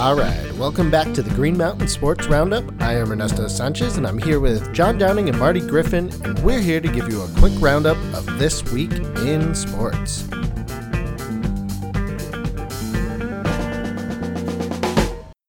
All right, welcome back to the Green Mountain Sports Roundup. I am Ernesto Sanchez, and I'm here with John Downing and Marty Griffin, and we're here to give you a quick roundup of this week in sports.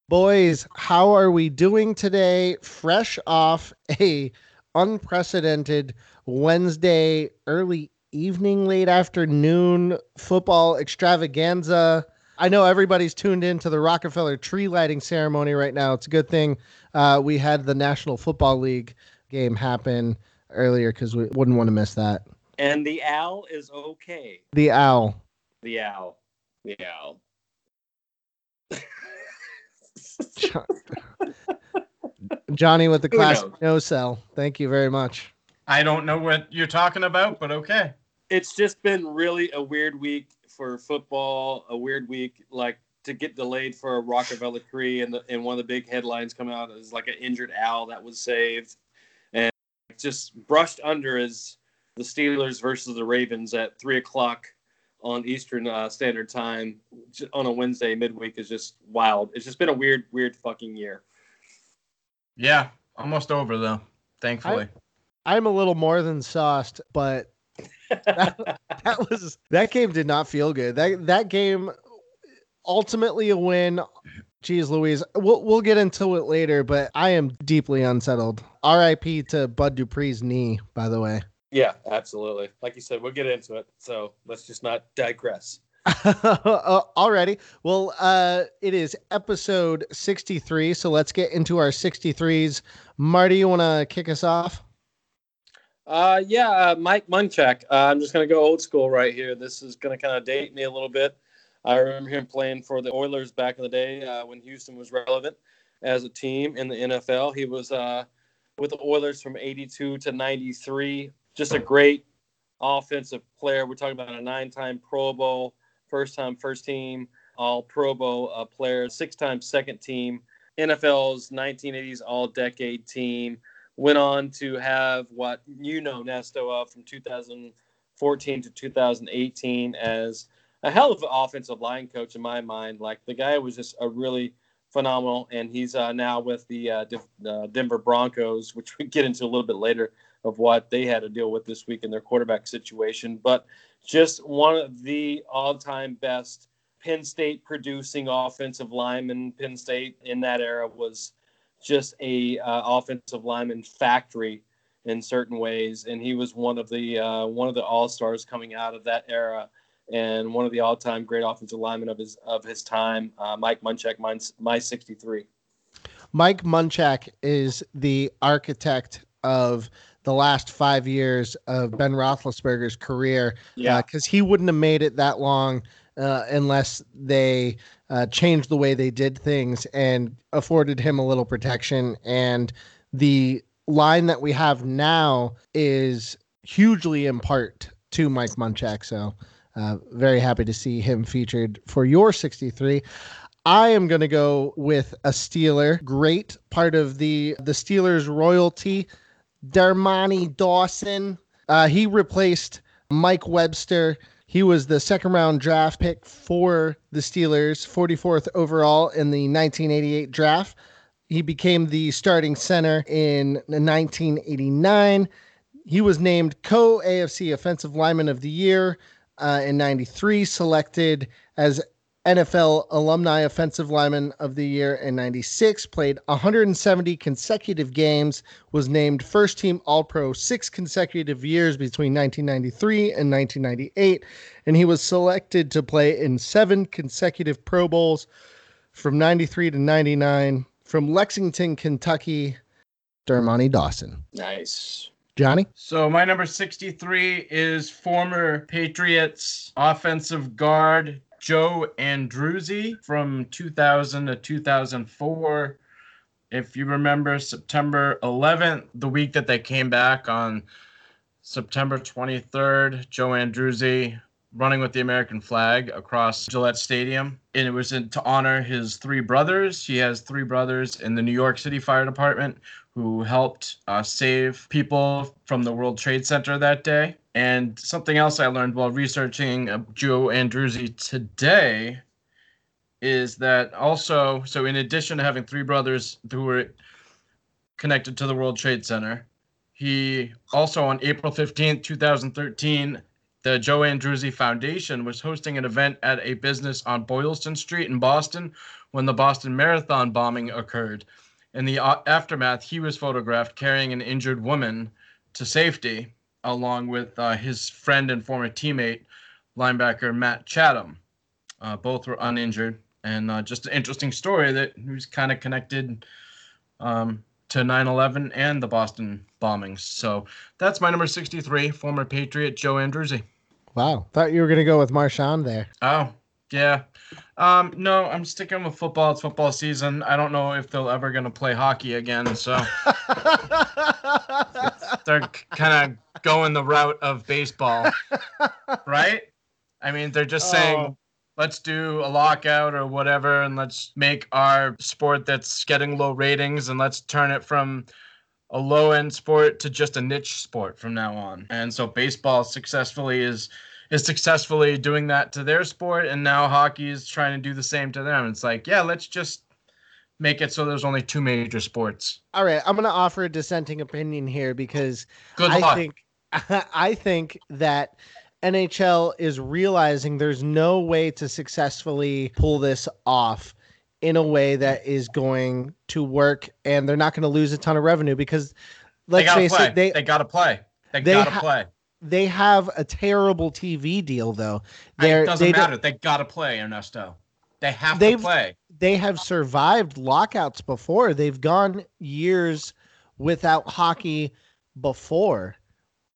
Boys, how are we doing today? Fresh off a unprecedented Wednesday early evening, late afternoon football extravaganza I know everybody's tuned in to the Rockefeller tree lighting ceremony right now. It's a good thing uh, we had the National Football League game happen earlier because we wouldn't want to miss that. And the owl is okay. The owl. The owl. The owl. Johnny with the class no cell. Thank you very much. I don't know what you're talking about, but okay. It's just been really a weird week for football, a weird week, like to get delayed for a Rockefeller tree, and the, and one of the big headlines coming out is like an injured owl that was saved, and just brushed under is the Steelers versus the Ravens at three o'clock on Eastern uh, Standard Time on a Wednesday midweek is just wild. It's just been a weird, weird fucking year. Yeah, almost over though. Thankfully, I, I'm a little more than sauced, but that, that was that game did not feel good. That that game ultimately a win. Jeez Louise. We'll we'll get into it later, but I am deeply unsettled. R.I.P. to Bud Dupree's knee, by the way. Yeah, absolutely. Like you said, we'll get into it. So let's just not digress. alrighty. Well, uh, it is episode 63. So let's get into our 63s. Marty, you want to kick us off? Uh, yeah, uh, Mike Munchak. Uh, I'm just going to go old school right here. This is going to kind of date me a little bit. I remember him playing for the Oilers back in the day uh, when Houston was relevant as a team in the NFL. He was uh, with the Oilers from 82 to 93. Just a great offensive player. We're talking about a nine time Pro Bowl, first time first team, all Pro Bowl uh, player, six time second team, NFL's 1980s all decade team went on to have what you know Nesto of from 2014 to 2018 as a hell of an offensive line coach in my mind. Like the guy was just a really phenomenal, and he's uh, now with the uh, uh, Denver Broncos, which we get into a little bit later of what they had to deal with this week in their quarterback situation. But just one of the all-time best Penn State producing offensive linemen. Penn State in that era was just a uh, offensive lineman factory in certain ways, and he was one of the uh, one of the all stars coming out of that era, and one of the all time great offensive linemen of his of his time. Uh, Mike Munchak, my sixty three. Mike Munchak is the architect of the last five years of Ben Roethlisberger's career. Yeah, because uh, he wouldn't have made it that long uh, unless they uh, changed the way they did things and afforded him a little protection. And the line that we have now is hugely in part to Mike Munchak. So, uh, very happy to see him featured for your 63. I am going to go with a Steeler, great part of the the Steelers royalty, Dermontti Dawson. Uh, he replaced Mike Webster he was the second round draft pick for the Steelers, 44th overall in the 1988 draft. He became the starting center in 1989. He was named co AFC Offensive Lineman of the Year uh, in 93, selected as NFL Alumni Offensive Lineman of the Year in 96, played 170 consecutive games, was named first team All Pro six consecutive years between 1993 and 1998, and he was selected to play in seven consecutive Pro Bowls from 93 to 99 from Lexington, Kentucky, Dermontti Dawson. Nice. Johnny? So my number 63 is former Patriots offensive guard Joe Andruzzi from 2000 to 2004. If you remember September 11th, the week that they came back on September 23rd, Joe Andruzzi running with the American flag across Gillette Stadium. And it was in, to honor his three brothers. He has three brothers in the New York City Fire Department who helped uh, save people from the World Trade Center that day. And something else I learned while researching uh, Joe Andruzzi today is that also, so in addition to having three brothers who were connected to the World Trade Center, he also on April 15th, 2013, the Joe Andruzzi Foundation was hosting an event at a business on Boylston Street in Boston when the Boston Marathon bombing occurred. In the aftermath, he was photographed carrying an injured woman to safety, along with uh, his friend and former teammate, linebacker Matt Chatham. Uh, both were uninjured, and uh, just an interesting story that was kind of connected um, to 9/11 and the Boston bombings. So that's my number 63, former Patriot Joe Andruzzi. Wow, thought you were gonna go with Marchand there. Oh, yeah. Um, no, I'm sticking with football. It's football season. I don't know if they're ever gonna play hockey again, so they're kind of going the route of baseball, right? I mean, they're just saying Oh. let's do a lockout or whatever and let's make our sport that's getting low ratings and let's turn it from a low end sport to just a niche sport from now on. And so baseball successfully is is successfully doing that to their sport and now hockey is trying to do the same to them. It's like, yeah, let's just make it so there's only two major sports. All right, I'm gonna offer a dissenting opinion here because Good I luck. think I think that NHL is realizing there's no way to successfully pull this off in a way that is going to work, and they're not going to lose a ton of revenue because they let's face play. it, they they gotta play. They, they gotta ha- play. They have a terrible TV deal though. They're, it doesn't they matter. They gotta play, Ernesto. They have to play. they have survived lockouts before. They've gone years without hockey before.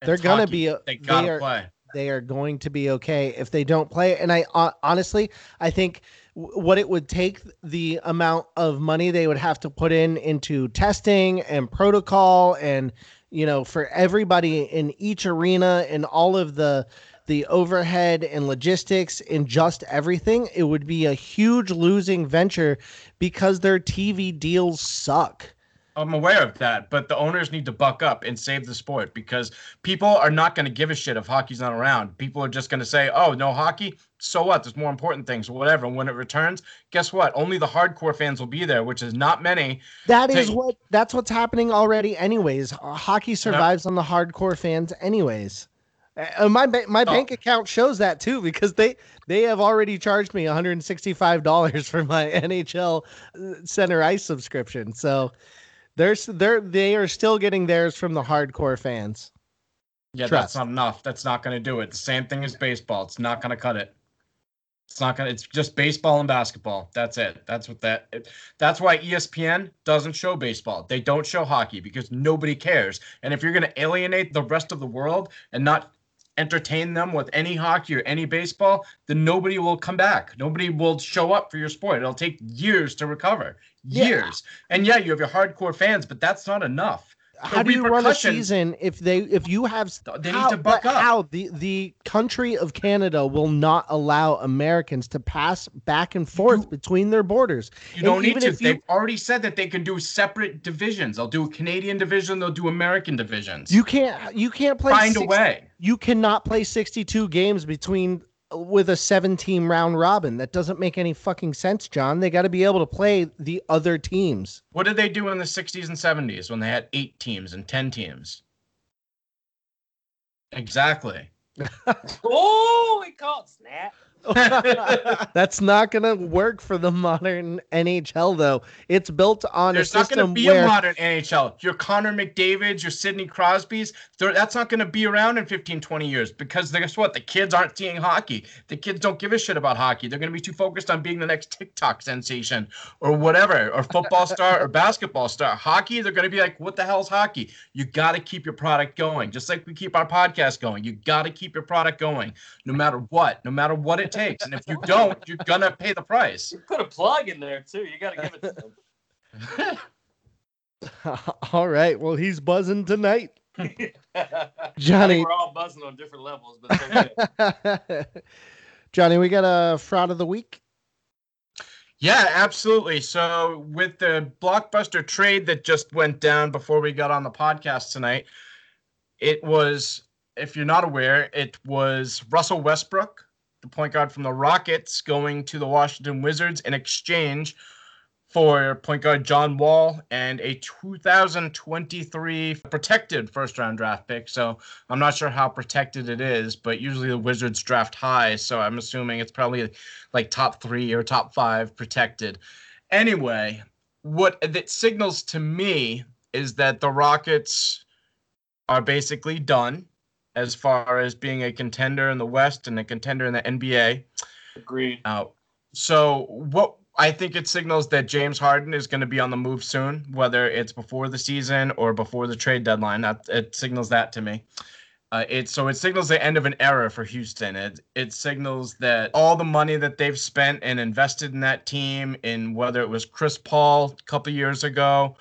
They're gonna hockey. be. They gotta are, play. they are going to be okay if they don't play. And I uh, honestly, I think what it would take the amount of money they would have to put in into testing and protocol and you know for everybody in each arena and all of the the overhead and logistics and just everything it would be a huge losing venture because their TV deals suck. I'm aware of that, but the owners need to buck up and save the sport because people are not going to give a shit if hockey's not around. People are just going to say, "Oh, no hockey. So what? There's more important things, or whatever." And when it returns, guess what? Only the hardcore fans will be there, which is not many. That is what that's what's happening already anyways. Uh, Hockey survives on the hardcore fans anyways. Uh, my ba- my Oh. bank account shows that too because they they have already charged me $165 for my NHL uh, center ice subscription. So they're they're they are still getting theirs from the hardcore fans. Yeah, Trust. that's not enough. That's not going to do it. The same thing as baseball. It's not going to cut it. It's not going to. It's just baseball and basketball. That's it. That's what that. It, that's why ESPN doesn't show baseball. They don't show hockey because nobody cares. And if you're going to alienate the rest of the world and not entertain them with any hockey or any baseball, then nobody will come back. Nobody will show up for your sport. It'll take years to recover. Yeah. Years. And yeah, you have your hardcore fans, but that's not enough. How do you run a season if they if you have They need to buck up. How the the country of Canada will not allow Americans to pass back and forth You- between their borders. You And don't need to. you- They've already said that they can do separate divisions. They'll do a Canadian division. They'll do American divisions. You can't you can't play find a way. You cannot play 62 games between with a 17 round robin. That doesn't make any fucking sense, John. They got to be able to play the other teams. What did they do in the 60s and 70s when they had eight teams and 10 teams? Exactly. Oh, he caught snap. That's not going to work for the modern NHL though. It's built on There's a not going to be where a modern NHL. Your Connor McDavid's, your Sidney Crosby's, that's not going to be around in 15, 20 years because guess what? The kids aren't seeing hockey. The kids don't give a shit about hockey. They're going to be too focused on being the next TikTok sensation or whatever, or football star or basketball star. Hockey, they're going to be like, what the hell's hockey? You got to keep your product going, just like we keep our podcast going. You got to keep your product going no matter what, no matter what it takes. And if you don't, you're going to pay the price. You put a plug in there too. You got to give it to him. All right. Well, he's buzzing tonight. Johnny. we're all buzzing on different levels, but okay. Johnny, we got a fraud of the week. Yeah, absolutely. So, with the blockbuster trade that just went down before we got on the podcast tonight, it was, if you're not aware, it was Russell Westbrook, the point guard from the Rockets, going to the Washington Wizards in exchange for point guard John Wall and a 2023 protected first round draft pick. So I'm not sure how protected it is, but usually the Wizards draft high. So I'm assuming it's probably like top three or top five protected. Anyway, what that signals to me is that the Rockets are basically done as far as being a contender in the West and a contender in the NBA. Agreed. Uh, so what I think it signals that James Harden is going to be on the move soon, whether it's before the season or before the trade deadline. That it signals that to me. Uh, it so it signals the end of an era for Houston. It it signals that all the money that they've spent and invested in that team, in whether it was Chris Paul a couple years ago,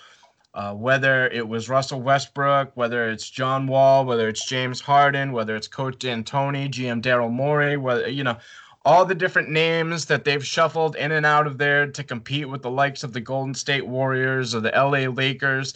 uh, whether it was Russell Westbrook, whether it's John Wall, whether it's James Harden, whether it's Coach D'Antoni, GM Daryl Morey, whether you know all the different names that they've shuffled in and out of there to compete with the likes of the Golden State Warriors or the LA Lakers.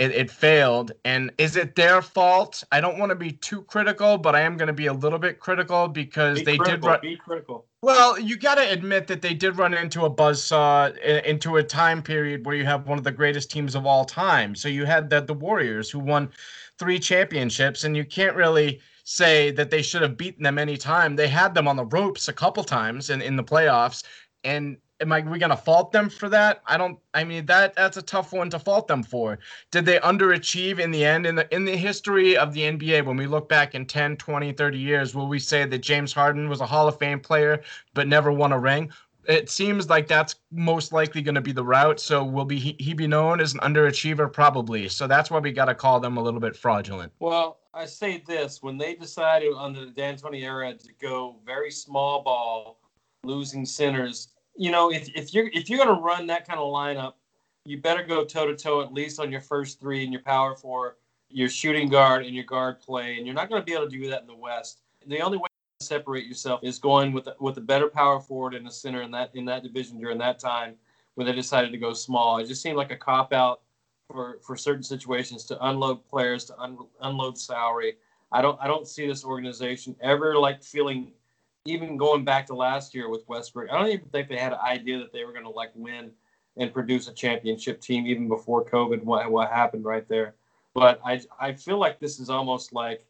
It, it failed. And is it their fault? I don't want to be too critical, but I am going to be a little bit critical because Be they critical, did run. Be critical. Well, you got to admit that they did run into a buzzsaw into a time period where you have one of the greatest teams of all time. So you had the, the Warriors who won three championships, and you can't really say that they should have beaten them any time. They had them on the ropes a couple times in, in the playoffs. And am I we gonna fault them for that? I don't I mean that that's a tough one to fault them for. Did they underachieve in the end in the in the history of the NBA when we look back in 10, 20, 30 years, will we say that James Harden was a Hall of Fame player but never won a ring? It seems like that's most likely going to be the route. So will be he, he be known as an underachiever? Probably. So that's why we got to call them a little bit fraudulent. Well, I say this: when they decided under the D'Antoni era to go very small ball, losing centers, you know, if, if you're if you're going to run that kind of lineup, you better go toe to toe at least on your first three and your power four, your shooting guard and your guard play, and you're not going to be able to do that in the West. The only way to separate yourself is going with with a better power forward and a center in that in that division during that time when they decided to go small. It just seemed like a cop out for for certain situations to unload players to un, unload salary. I don't I don't see this organization ever like feeling even going back to last year with Westbrook. I don't even think they had an idea that they were going to like win and produce a championship team even before COVID. What what happened right there? But I I feel like this is almost like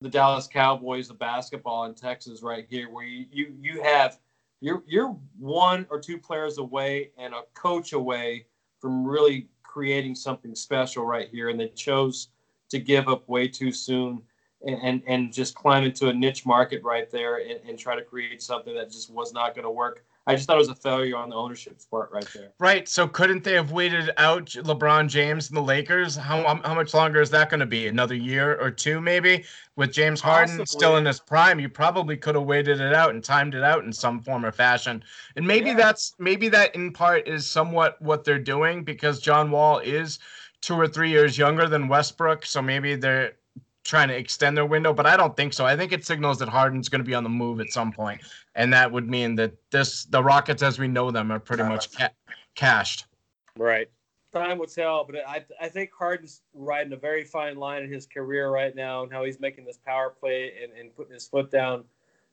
the Dallas Cowboys of basketball in Texas right here, where you you, you have you're you're one or two players away and a coach away from really creating something special right here, and they chose to give up way too soon and and, and just climb into a niche market right there and, and try to create something that just was not going to work. I just thought it was a failure on the ownership's part right there. Right. So couldn't they have waited out LeBron James and the Lakers? How how much longer is that going to be? Another year or two, maybe? With James Harden Possibly. still in his prime, you probably could have waited it out and timed it out in some form or fashion. And maybe Yeah. that's maybe that in part is somewhat what they're doing because John Wall is two or three years younger than Westbrook, so maybe they're trying to extend their window, but I don't think so. I think it signals that Harden's going to be on the move at some point, and that would mean that this the Rockets as we know them are pretty much ca- cashed. Right. Time will tell, but I I think Harden's riding a very fine line in his career right now, and how he's making this power play and, and putting his foot down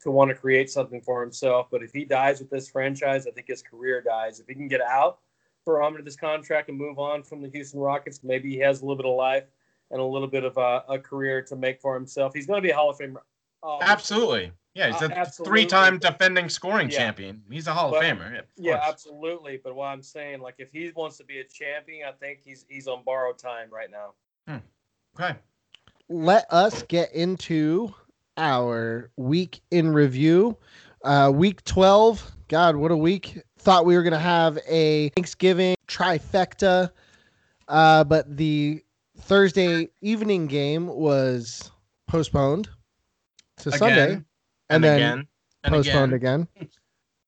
to want to create something for himself. But if he dies with this franchise, I think his career dies. If he can get out for under this contract and move on from the Houston Rockets, maybe he has a little bit of life and a little bit of a, a career to make for himself. He's going to be a Hall of Famer. obviously. Absolutely. Yeah, he's Uh, a absolutely. three-time defending scoring Yeah. champion. He's a Hall But- of Famer. of Yeah, absolutely. But what I'm saying, like, if he wants to be a champion, I think he's he's on borrowed time right now. Okay. let us get into our week in review. Uh, week 12. God, what a week. Thought we were going to have a Thanksgiving trifecta, uh, but the Thursday evening game was postponed to Sunday and, and then again and postponed again. again.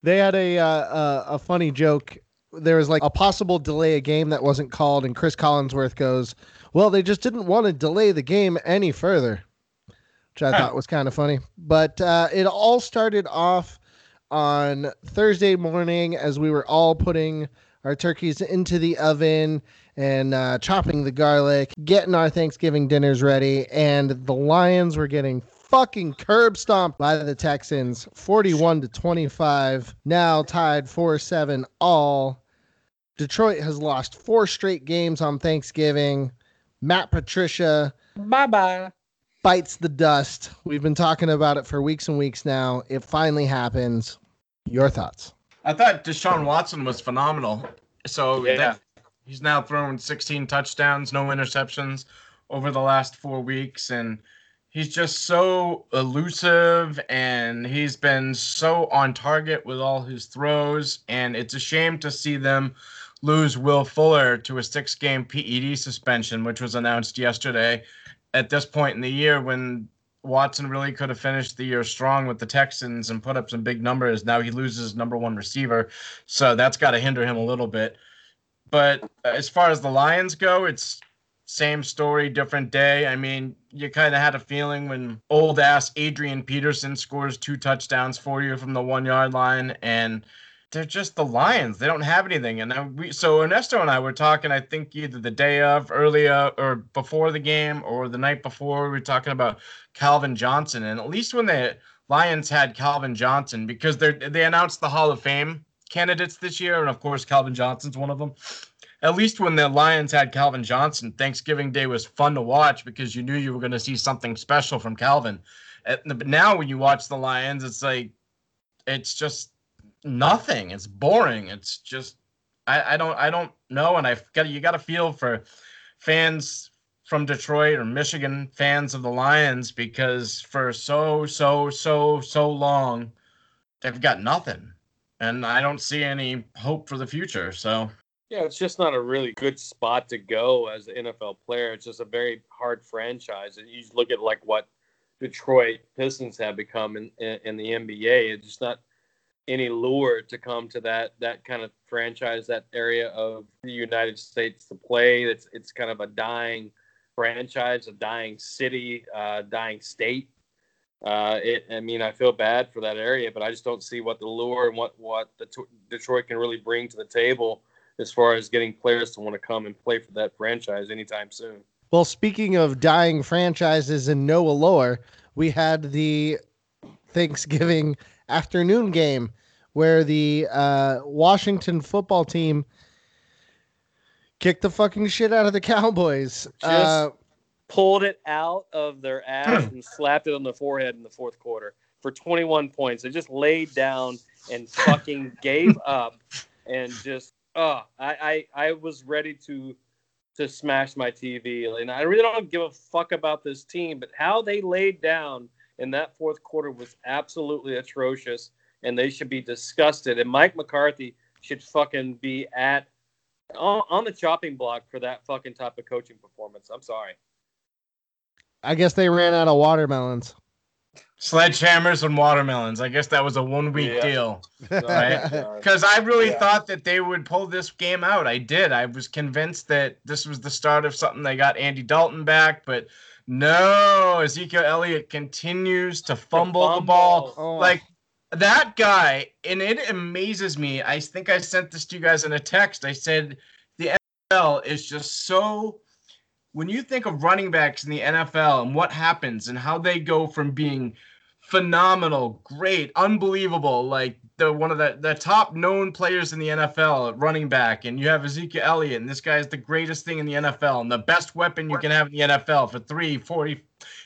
They had a, uh, a a funny joke there was like a possible delay a game that wasn't called, and Cris Collinsworth goes, "Well, they just didn't want to delay the game any further," which I thought was kind of funny. But uh, it all started off on Thursday morning as we were all putting our turkeys into the oven and uh, chopping the garlic, getting our Thanksgiving dinners ready, and the Lions were getting fucking curb stomped by the Texans, 41 to 25. Now tied 4-7 all. Detroit has lost four straight games on Thanksgiving. Matt Patricia Bye bye. bites the dust. We've been talking about it for weeks and weeks now. It finally happens. Your thoughts? I thought Deshaun Watson was phenomenal. So Yeah. that- he's now thrown 16 touchdowns, no interceptions over the last four weeks, and he's just so elusive and he's been so on target with all his throws. And it's a shame to see them lose Will Fuller to a six-game PED suspension, which was announced yesterday. At this point in the year, when Watson really could have finished the year strong with the Texans and put up some big numbers. Now he loses number one receiver, so that's got to hinder him a little bit. But as far as the Lions go, it's same story, different day. I mean, you kind of had a feeling when old ass Adrian Peterson scores two touchdowns for you from the one yard line, and they're just the Lions. They don't have anything. And we, so Ernesto and I were talking, I think either the day of, earlier, or before the game, or the night before. We were talking about Calvin Johnson, and at least when the Lions had Calvin Johnson, because they they announced the Hall of Fame candidates this year, and of course Calvin Johnson's one of them. At least when the Lions had Calvin Johnson, Thanksgiving Day was fun to watch because you knew you were going to see something special from Calvin. But now when you watch the Lions, it's like it's just nothing. It's boring. It's just I, I don't I don't know, and I've got you got to feel for fans from Detroit or Michigan fans of the Lions because for so so so so long they've got nothing, and I don't see any hope for the future. So Yeah, it's just not a really good spot to go as an NFL player. It's just a very hard franchise. And you look at like what Detroit Pistons have become in, in, in the NBA. It's just not any lure to come to that that kind of franchise, that area of the United States to play. It's it's kind of a dying franchise, a dying city, uh, dying state. Uh, it, I mean, I feel bad for that area, but I just don't see what the lure and what what the t- Detroit can really bring to the table as far as getting players to want to come and play for that franchise anytime soon. Well, speaking of dying franchises and no allure, we had the Thanksgiving afternoon game where the uh, Washington football team kicked the fucking shit out of the Cowboys. Uh, Pulled it out of their ass hmm. and slapped it on the forehead in the fourth quarter for 21 points. They just laid down and fucking gave up and just oh, I, I I was ready to to smash my TV. And I really don't give a fuck about this team, but how they laid down in that fourth quarter was absolutely atrocious, and they should be disgusted. And Mike McCarthy should fucking be at on, on the chopping block for that fucking type of coaching performance. I'm sorry. I guess they ran out of watermelons. sledgehammers and watermelons. I guess that was a one week Yeah. deal. Right. Because I really Yeah. thought that they would pull this game out. I did. I was convinced that this was the start of something. They got Andy Dalton back, but no, Ezekiel Elliott continues to fumble, the ball. Oh. Like that guy, and it amazes me. I think I sent this to you guys in a text. I said the NFL is just so. When you think of running backs in the NFL and what happens and how they go from being phenomenal, great, unbelievable, like the one of the, the top known players in the NFL at running back, and you have Ezekiel Elliott, and this guy is the greatest thing in the NFL and the best weapon you can have in the NFL for three, 40,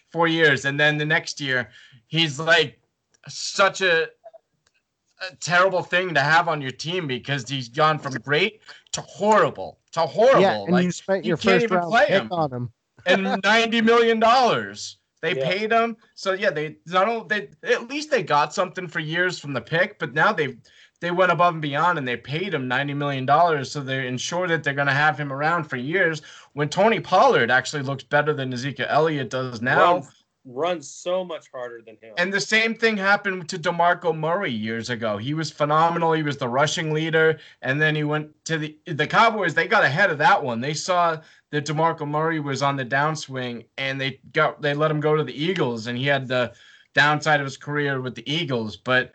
four years. And then the next year, he's like such a, a terrible thing to have on your team because he's gone from great to horrible to horrible. yeah, and like, you spent your can't first even round play pick him. on him. and ninety million dollars. They Yeah. paid him, so yeah, they not only they at least they got something for years from the pick, but now they they went above and beyond and they paid him ninety million dollars, so they ensure that they're going to have him around for years. When Tony Pollard actually looks better than Ezekiel Elliott does now, Runs, runs so much harder than him. And the same thing happened to DeMarco Murray years ago. He was phenomenal. He was the rushing leader. And then he went to the the Cowboys. They got ahead of that one. They saw that DeMarco Murray was on the downswing and they got they let him go to the Eagles and he had the downside of his career with the Eagles. But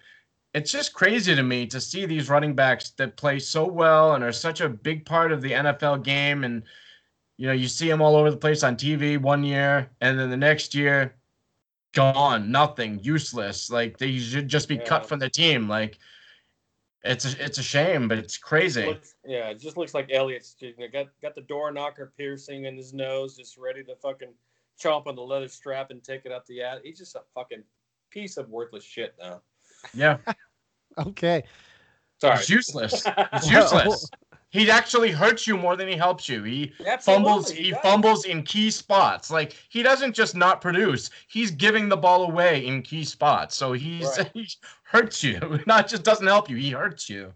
it's just crazy to me to see these running backs that play so well and are such a big part of the NFL game and you know you see them all over the place on TV one year and then the next year gone, nothing, useless. Like they should just be yeah. cut from the team. Like it's a, it's a shame, but it's crazy. Looks, yeah, it just looks like Elliott's you know, got got the door knocker piercing in his nose, just ready to fucking chomp on the leather strap and take it up the ad. He's just a fucking piece of worthless shit now. Yeah. okay. Sorry. It's useless. It's useless he actually hurts you more than he helps you. He Absolutely, fumbles. He, he fumbles in key spots. Like he doesn't just not produce. He's giving the ball away in key spots. So he's right. he hurts you. Not just doesn't help you. He hurts you.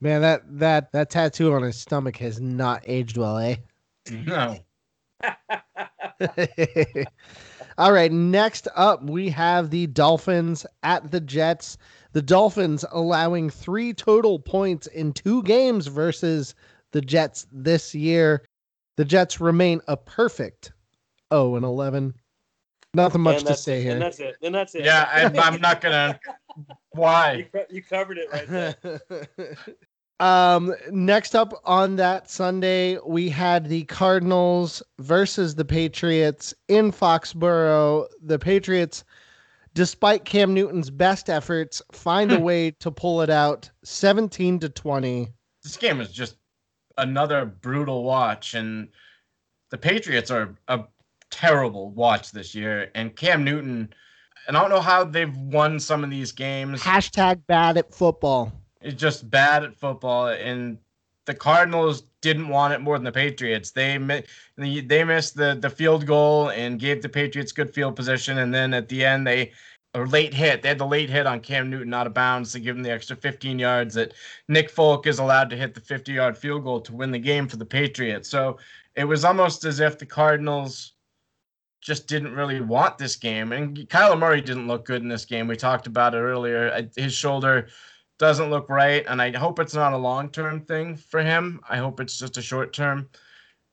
Man, that that that tattoo on his stomach has not aged well, eh? No. All right. Next up, we have the Dolphins at the Jets. The Dolphins allowing three total points in two games versus the Jets this year. The Jets remain a perfect 0 and 11. Nothing much to say here. And that's it. And that's it. Yeah, I, am not gonna. Why? You, you covered it right there. um, next up on that Sunday, we had the Cardinals versus the Patriots in Foxborough. The Patriots despite Cam Newton's best efforts, find a hmm. way to pull it out 17 to 20. This game is just another brutal watch, and the Patriots are a terrible watch this year. And Cam Newton, and I don't know how they've won some of these games. Hashtag bad at football. It's just bad at football, and the Cardinals didn't want it more than the Patriots. They they missed the the field goal and gave the Patriots good field position, and then at the end they a late hit. They had the late hit on Cam Newton out of bounds to give him the extra 15 yards that Nick Folk is allowed to hit the 50 yard field goal to win the game for the Patriots. So it was almost as if the Cardinals just didn't really want this game. And Kyler Murray didn't look good in this game. We talked about it earlier. Uh, his shoulder doesn't look right, and I hope it's not a long term thing for him. I hope it's just a short term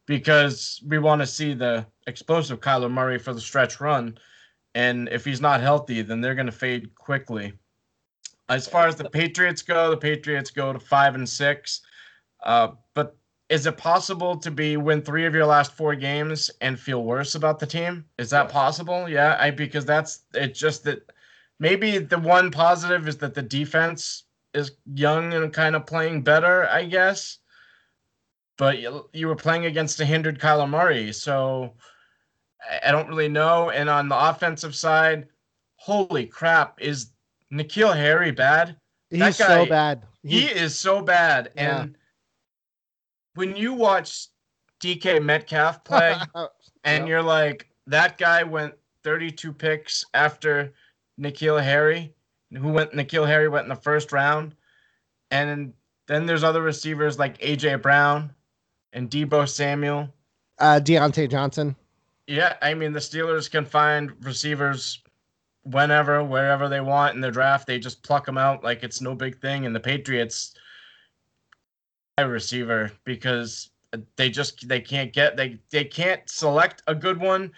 because we want to see the explosive Kyler Murray for the stretch run. And if he's not healthy, then they're going to fade quickly. As far as the Patriots go, the Patriots go to five and six. Uh, but is it possible to be win three of your last four games and feel worse about the team? Is that possible? Yeah, I because that's it's just that maybe the one positive is that the defense is young and kind of playing better, I guess. But you, you were playing against a hindered Kyler Murray, so I don't really know. And on the offensive side, holy crap, is N'Keal Harry bad? He's guy, so bad. He, he is so bad. Yeah. And when you watch DK Metcalf play, and you're like, that guy went 32 picks after N'Keal Harry who went N'Keal Harry went in the first round, and then there's other receivers like AJ Brown and Deebo Samuel, uh, Diontae Johnson. Yeah, I mean the Steelers can find receivers whenever, wherever they want in the draft. They just pluck them out like it's no big thing. And the Patriots, a receiver because they just they can't get they they can't select a good one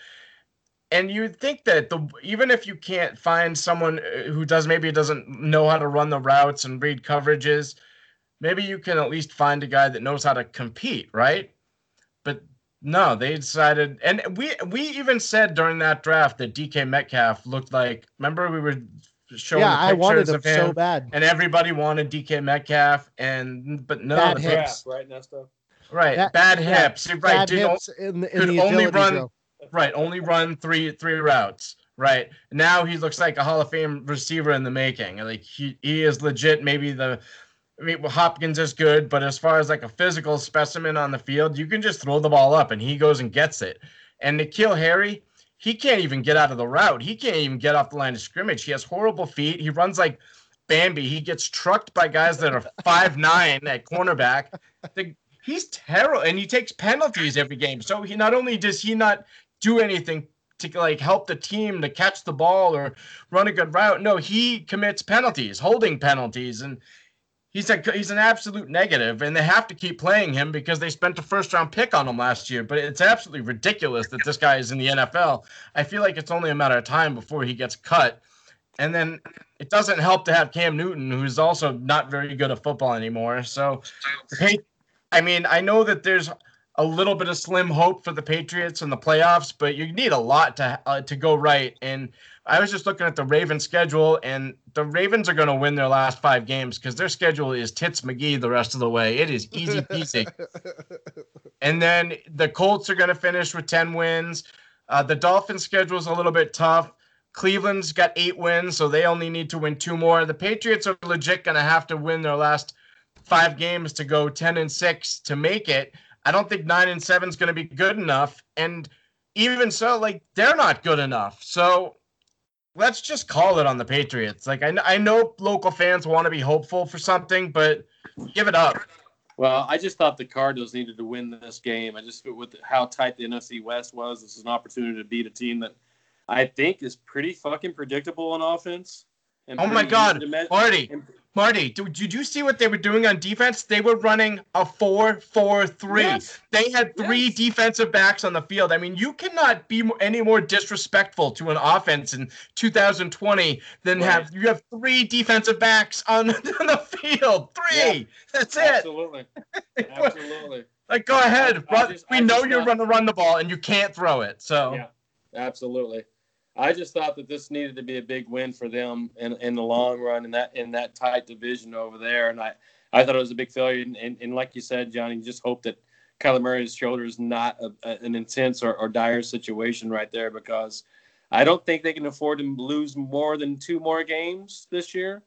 and you think that the even if you can't find someone uh, who does maybe doesn't know how to run the routes and read coverages, maybe you can at least find a guy that knows how to compete, right? But no, they decided, and we we even said during that draft that DK Metcalf looked like. Remember, we were showing yeah, I wanted him, him, so bad, and everybody wanted DK Metcalf, and but no, bad hips, right, Nesto? Right, bad, bad hips, right? Bad hips in, in could the only run. Drill Right, only run three three routes. Right now, he looks like a Hall of Fame receiver in the making. Like he he is legit. Maybe the I mean, Hopkins is good, but as far as like a physical specimen on the field, you can just throw the ball up and he goes and gets it. And N'Keal Harry, he can't even get out of the route. He can't even get off the line of scrimmage. He has horrible feet. He runs like Bambi. He gets trucked by guys that are five nine at cornerback. The, he's terrible, and he takes penalties every game. So he not only does he not do anything to like help the team to catch the ball or run a good route. No, he commits penalties, holding penalties, and he's a he's an absolute negative. and they have to keep playing him because they spent a first round pick on him last year. But it's absolutely ridiculous that this guy is in the NFL. I feel like it's only a matter of time before he gets cut. And then it doesn't help to have Cam Newton, who's also not very good at football anymore. So, I mean, I know that there's a little bit of slim hope for the Patriots in the playoffs, but you need a lot to uh, to go right. And I was just looking at the Ravens schedule, and the Ravens are going to win their last five games because their schedule is tits McGee the rest of the way. It is easy peasy. and then the Colts are going to finish with ten wins. Uh, the Dolphins' schedule is a little bit tough. Cleveland's got eight wins, so they only need to win two more. The Patriots are legit going to have to win their last five games to go ten and six to make it. I don't think nine and seven is going to be good enough. And even so, like they're not good enough. So let's just call it on the Patriots. Like I, I know local fans want to be hopeful for something, but give it up. Well, I just thought the Cardinals needed to win this game. I just with how tight the NFC West was, this is an opportunity to beat a team that I think is pretty fucking predictable on offense. oh my God, Marty! Marty, did, did you see what they were doing on defense? They were running a 4 4 3. Yes. They had three yes. defensive backs on the field. I mean, you cannot be any more disrespectful to an offense in 2020 than right. have you have three defensive backs on, on the field. Three. Yeah. That's it. Absolutely. Absolutely. like, go ahead. I, I just, we know you're going to run the ball and you can't throw it. So, yeah, absolutely. I just thought that this needed to be a big win for them in, in the long run in that in that tight division over there. And I, I thought it was a big failure. And, and, and like you said, Johnny, just hope that Kyler Murray's shoulder is not a, a, an intense or, or dire situation right there because I don't think they can afford to lose more than two more games this year.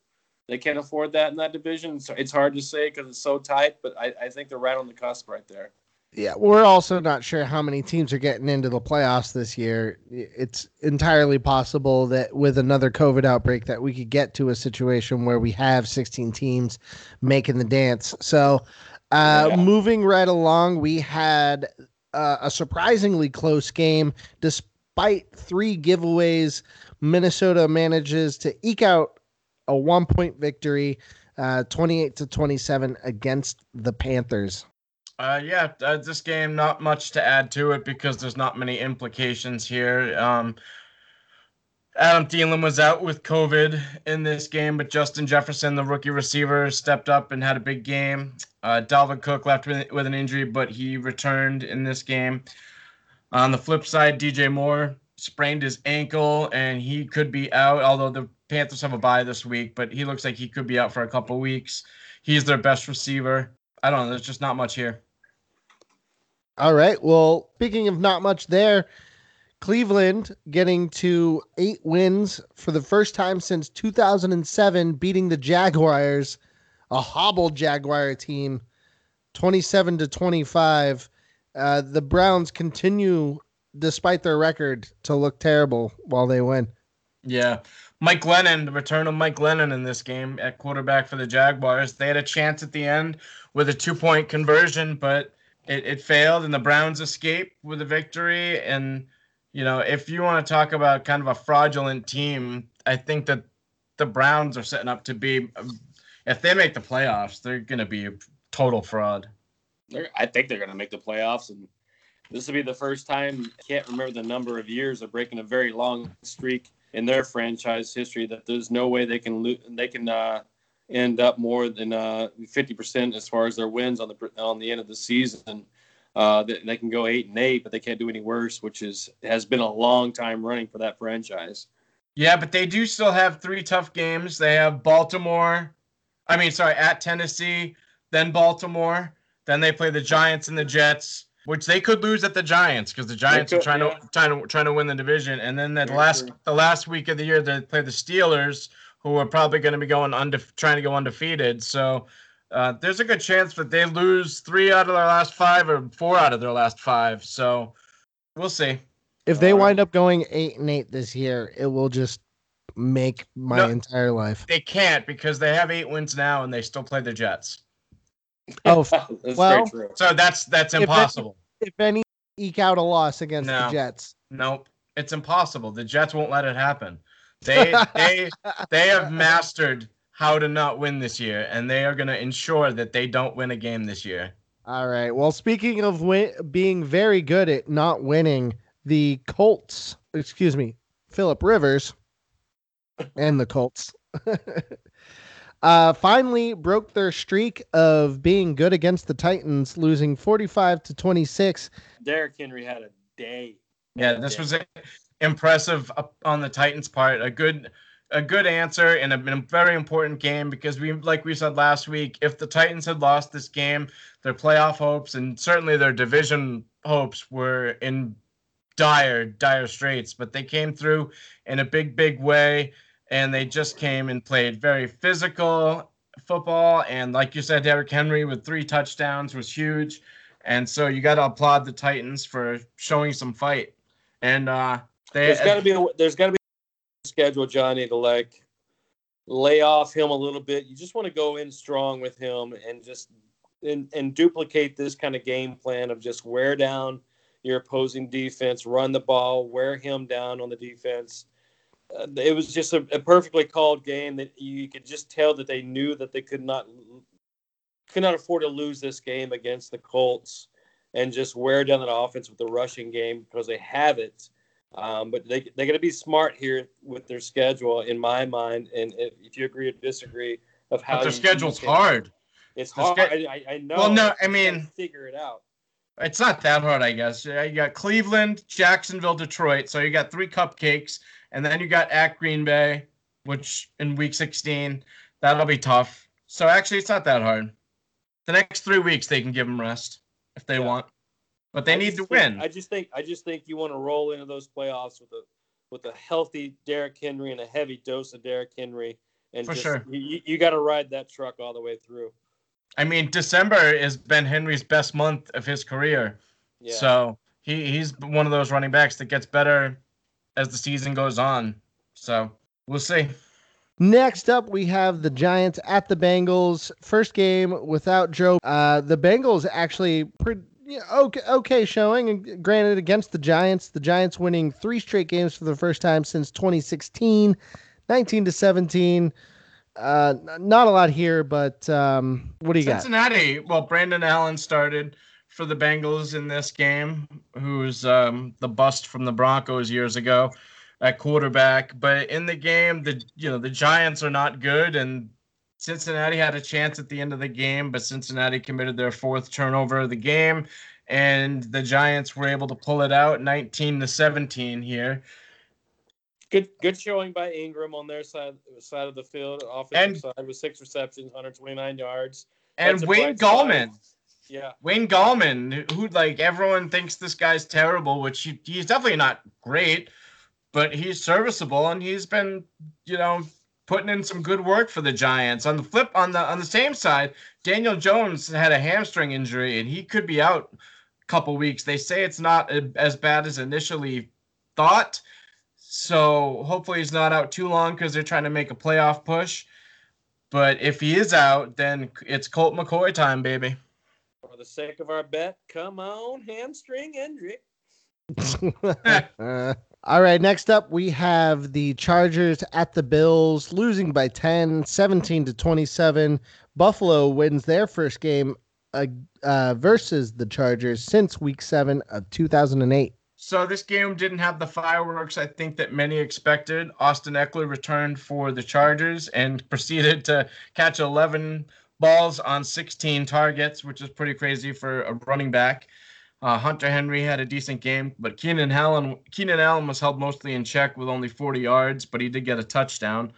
They can't afford that in that division. So it's hard to say because it's so tight, but I, I think they're right on the cusp right there. Yeah, we're also not sure how many teams are getting into the playoffs this year. It's entirely possible that with another COVID outbreak that we could get to a situation where we have 16 teams making the dance. So, uh, yeah. moving right along, we had uh, a surprisingly close game despite three giveaways. Minnesota manages to eke out a one point victory, uh, 28 to 27 against the Panthers. Uh, yeah, uh, this game not much to add to it because there's not many implications here. Um, Adam Thielen was out with COVID in this game, but Justin Jefferson, the rookie receiver, stepped up and had a big game. Uh, Dalvin Cook left with, with an injury, but he returned in this game. On the flip side, DJ Moore sprained his ankle and he could be out, although the Panthers have a bye this week, but he looks like he could be out for a couple weeks. He's their best receiver. I don't know. There's just not much here. All right. Well, speaking of not much there, Cleveland getting to eight wins for the first time since 2007, beating the Jaguars, a hobbled Jaguar team, 27 to 25. Uh, the Browns continue, despite their record, to look terrible while they win. Yeah. Mike Glennon, the return of Mike Glennon in this game at quarterback for the Jaguars. They had a chance at the end with a two point conversion, but it, it failed and the Browns escaped with a victory. And, you know, if you want to talk about kind of a fraudulent team, I think that the Browns are setting up to be, if they make the playoffs, they're going to be a total fraud. I think they're going to make the playoffs. And this will be the first time, I can't remember the number of years of breaking a very long streak in their franchise history that there's no way they can lo- they can uh, end up more than uh, 50% as far as their wins on the on the end of the season. Uh, they, they, can go eight and eight, but they can't do any worse, which is has been a long time running for that franchise. Yeah, but they do still have three tough games. They have Baltimore, I mean, sorry, at Tennessee, then Baltimore, then they play the Giants and the Jets, which they could lose at the Giants because the Giants could, are trying yeah. to trying to trying to win the division, and then that last the last week of the year they play the Steelers who are probably going to be going unde- trying to go undefeated. So uh, there's a good chance that they lose three out of their last five or four out of their last five. So we'll see. If they uh, wind up going eight and eight this year, it will just make my no, entire life. They can't because they have eight wins now and they still play the Jets. Oh, well, so that's that's impossible. If any, if any, eke out a loss against no, the Jets. Nope. It's impossible. The Jets won't let it happen. They they they have mastered how to not win this year, and they are going to ensure that they don't win a game this year. All right. Well, speaking of win- being very good at not winning, the Colts, excuse me, Philip Rivers and the Colts uh, finally broke their streak of being good against the Titans, losing 45 to 26. Derrick Henry had a day. Yeah, this was impressive on the Titans' part. A good a good answer in a, very important game because we like we said last week if the titans had lost this game their playoff hopes and certainly their division hopes were in dire dire straits but they came through in a big big way and they just came and played very physical football. And like you said Derrick Henry with three touchdowns was huge. And so you got to applaud the Titans for showing some fight. And uh they, there's got to be a, there's got to be schedule Johnny to like lay off him a little bit. You just want to go in strong with him and just and, and duplicate this kind of game plan of just wear down your opposing defense, run the ball, wear him down on the defense. Uh, it was just a, a, perfectly called game that you could just tell that they knew that they could not could not afford to lose this game against the Colts and just wear down that offense with the rushing game because they have it um, but they they got to be smart here with their schedule, in my mind. And if, if you agree or disagree, of how but their schedule's hard. It's the hard. Ske- I, I, know. Well, no, I mean, figure it out. It's not that hard, I guess. You got Cleveland, Jacksonville, Detroit. So you got three cupcakes, and then you got at Green Bay, which in Week 16 that'll be tough. So actually, it's not that hard. The next three weeks they can give them rest if they yeah. want but they I need to think, win. I just think I just think you want to roll into those playoffs with a with a healthy Derrick Henry and a heavy dose of Derrick Henry, and for just, sure you, you got to ride that truck all the way through. I mean, December has been Henry's best month of his career, yeah. so he he's one of those running backs that gets better as the season goes on. So we'll see. Next up, we have the Giants at the Bengals. First game without Joe. Uh, the Bengals actually pretty yeah, okay, okay showing. Granted, against the Giants, the Giants winning three straight games for the first time since 2016, 19 to 17. Uh, not a lot here, but um, what do you Cincinnati, got? Cincinnati. Well, Brandon Allen started for the Bengals in this game, who's um, the bust from the Broncos years ago at quarterback. But in the game, the you know the Giants are not good, and Cincinnati had a chance at the end of the game, but Cincinnati committed their fourth turnover of the game, and the Giants were able to pull it out 19 to 17 here. Good good showing by Ingram on their side side of the field, offensive and, side with six receptions, 129 yards. And Wayne Gallman. Side. Yeah. Wayne Gallman, who like everyone thinks this guy's terrible, which he, he's definitely not great, but he's serviceable and he's been, you know, putting in some good work for the Giants. On the flip, on the on the same side, Daniel Jones had a hamstring injury and he could be out a couple weeks. They say it's not as bad as initially thought. So hopefully he's not out too long because they're trying to make a playoff push. But if he is out, then it's Colt McCoy time, baby. For the sake of our bet, come on, hamstring injury. All right, next up we have the Chargers at the Bills, losing by 10, 17 to 27. Buffalo wins their first game uh, uh, versus the Chargers since week 7 of 2008. So this game didn't have the fireworks I think that many expected. Austin Ekeler returned for the Chargers and proceeded to catch 11 balls on 16 targets, which is pretty crazy for a running back. Uh, Hunter Henry had a decent game, but Keenan Allen Keenan Allen was held mostly in check with only 40 yards, but he did get a touchdown.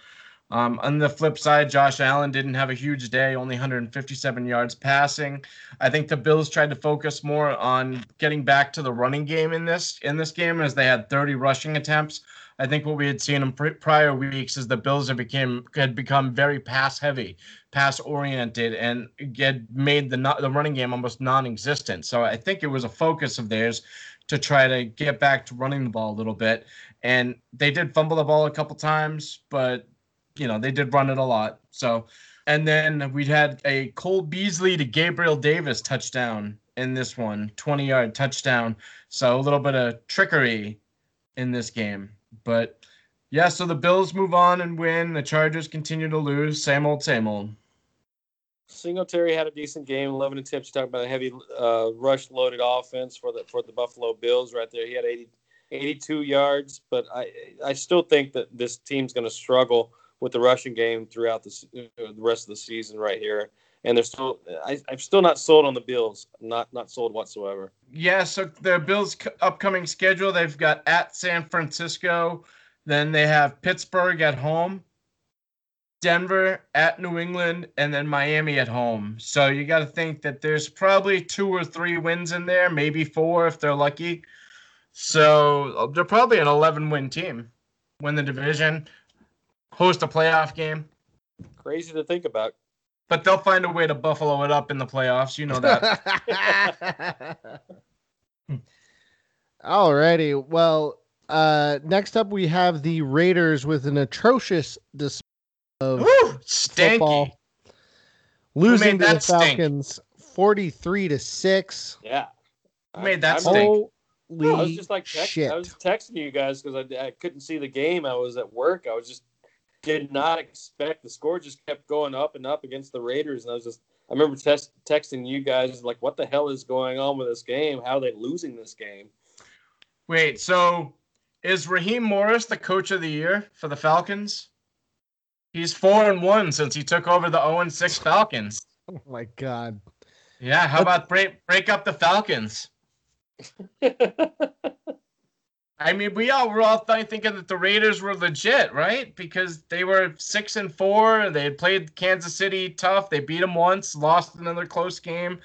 Um, on the flip side, Josh Allen didn't have a huge day, only 157 yards passing. I think the Bills tried to focus more on getting back to the running game in this in this game, as they had 30 rushing attempts. I think what we had seen in prior weeks is the Bills had became had become very pass heavy, pass oriented, and had made the the running game almost non-existent. So I think it was a focus of theirs to try to get back to running the ball a little bit. And they did fumble the ball a couple times, but you know they did run it a lot. So, and then we had a Cole Beasley to Gabriel Davis touchdown in this one, 20 yard touchdown. So a little bit of trickery in this game. But yeah, so the Bills move on and win. The Chargers continue to lose. Same old, same old. Singletary had a decent game, 11 attempts. You talk about a heavy uh, rush loaded offense for the for the Buffalo Bills right there. He had 80, 82 yards, but I I still think that this team's going to struggle with the rushing game throughout the, uh, the rest of the season right here. And they're still I, I'm still not sold on the Bills. Not not sold whatsoever. Yeah, so the Bills' upcoming schedule, they've got at San Francisco, then they have Pittsburgh at home, Denver at New England, and then Miami at home. So you got to think that there's probably two or three wins in there, maybe four if they're lucky. So uh, they're probably an 11 win team, win the division, host a playoff game. Crazy to think about. But they'll find a way to buffalo it up in the playoffs. You know that. Alrighty. Well, uh, next up we have the Raiders with an atrocious display of Woo, stanky. football, losing to the that stink? Falcons, forty-three to six. Yeah. Who made that I'm- stink? Holy I was just like text, shit! I was texting you guys because I, I couldn't see the game. I was at work. I was just did not expect the score. Just kept going up and up against the Raiders, and I was just. I remember test, texting you guys like, "What the hell is going on with this game? How are they losing this game?" Wait, so is Raheem Morris the coach of the year for the Falcons? He's four and one since he took over the 0 and 6 Falcons. oh my god! Yeah, how about break break up the Falcons? I mean, we all were all th- thinking that the Raiders were legit, right? Because they were six and four. They had played Kansas City tough. They beat them once, lost another close game,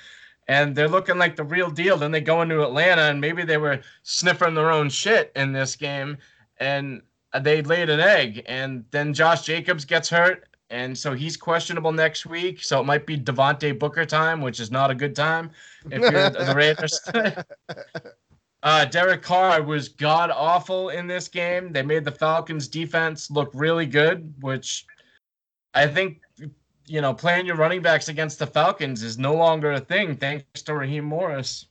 and they're looking like the real deal. Then they go into Atlanta, and maybe they were sniffing their own shit in this game, and they laid an egg. And then Josh Jacobs gets hurt, and so he's questionable next week. So it might be Devontae Booker time, which is not a good time if you're the Raiders. Uh, Derek Carr was god awful in this game. They made the Falcons defense look really good, which I think you know playing your running backs against the Falcons is no longer a thing thanks to Raheem Morris.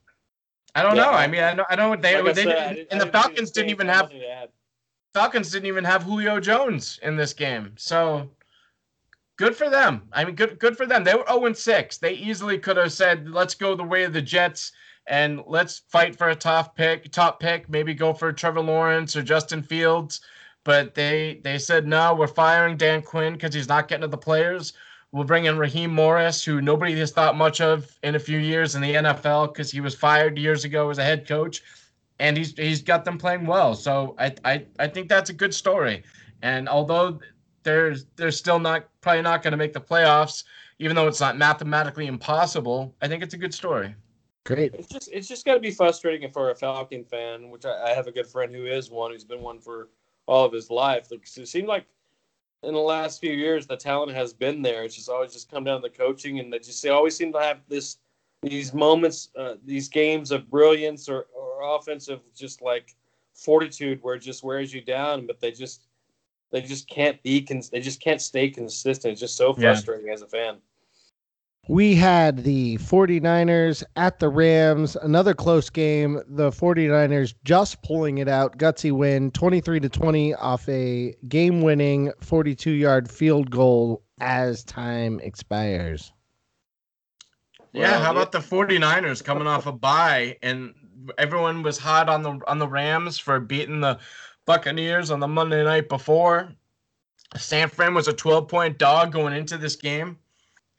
I don't Yeah. know. I mean, I know, I know they, Like they said, didn't, didn't- and the Falcons didn't even have nothing to add. Falcons didn't even have Julio Jones in this game. So good for them. I mean, good good for them. They were 0 6. They easily could have said, let's go the way of the Jets and let's fight for a top pick, top pick, maybe go for Trevor Lawrence or Justin Fields. But they they said no, we're firing Dan Quinn because he's not getting to the players. We'll bring in Raheem Morris, who nobody has thought much of in a few years in the NFL because he was fired years ago as a head coach and he's he's got them playing well. So I I, I think that's a good story. And although they're they're still not probably not going to make the playoffs, even though it's not mathematically impossible, I think it's a good story. Great. It's just it's just got to be frustrating for a Falcon fan, which I, I have a good friend who is one who's been one for all of his life. Like, It seemed like in the last few years the talent has been there. It's just always just come down to the coaching, and they just they always seem to have this these moments, uh, these games of brilliance or, or offensive just like fortitude where it just wears you down, but they just they just can't be cons- they just can't stay consistent. It's just so Yeah. frustrating as a fan. We had the 49ers at the Rams, another close game. The 49ers just pulling it out, gutsy win, 23 to 20 off a game-winning 42-yard field goal as time expires. Yeah, Well, how about the 49ers coming off a bye and everyone was hot on the on the Rams for beating the Buccaneers on the Monday night before. San Fran was a 12 point dog going into this game.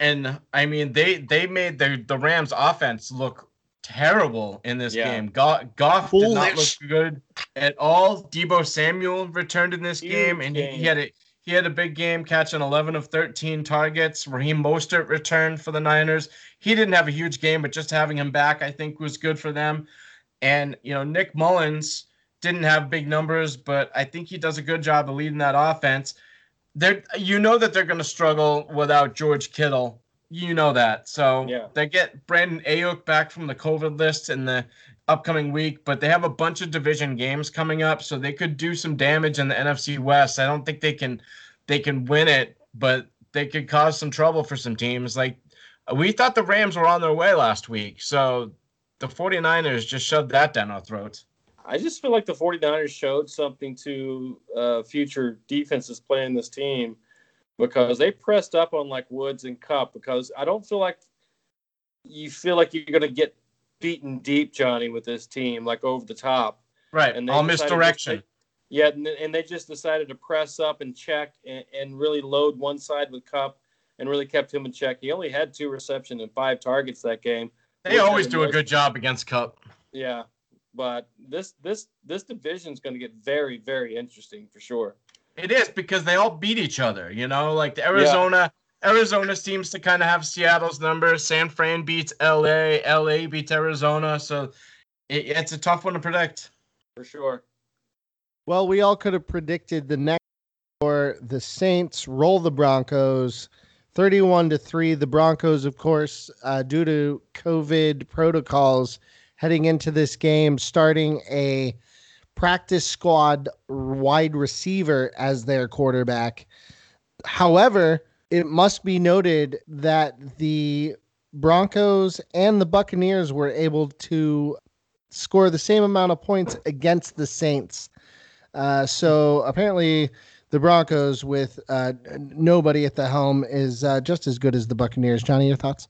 And I mean they they made the the Rams offense look terrible in this Yeah. game. Goff, Goff did not look good at all. Deebo Samuel returned in this Huge game and he, he had a he had a big game catching 11 of 13 targets. Raheem Mostert returned for the Niners he didn't have a huge game, but just having him back, I think, was good for them. And you know, Nick Mullens didn't have big numbers, but I think he does a good job of leading that offense. They're, you know that they're going to struggle without George Kittle. You know that. So Yeah. they get Brandon Aiyuk back from the COVID list in the upcoming week, but they have a bunch of division games coming up, so they could do some damage in the NFC West. I don't think they can they can win it, but they could cause some trouble for some teams. Like we thought the Rams were on their way last week, so the 49ers just shoved that down our throats. I just feel like the 49ers showed something to uh, future defenses playing this team because they pressed up on like Woods and Kupp because I don't feel like you feel like you're going to get beaten deep, Johnny, with this team, like over the top. Right. And they All to- misdirection. Yeah, and, and they just decided to press up and check and, and really load one side with Kupp and really kept him in check. He only had two reception and five targets that game. They always do a good job against Kupp. Yeah, but this this this division is going to get very very interesting for sure. It is because they all beat each other. You know, like the Arizona. Arizona seems to kind of have Seattle's number. San Fran beats LA. LA beats Arizona. So it, it's a tough one to predict. For sure. Well, we all could have predicted the next for the Saints roll the Broncos 31 to 3. The Broncos, of course, uh, due to COVID protocols heading into this game, starting a practice squad wide receiver as their quarterback. However, it must be noted that the Broncos and the Buccaneers were able to score the same amount of points against the Saints. Uh, so apparently, the Broncos with uh, nobody at the helm is uh, just as good as the Buccaneers. Johnny, your thoughts?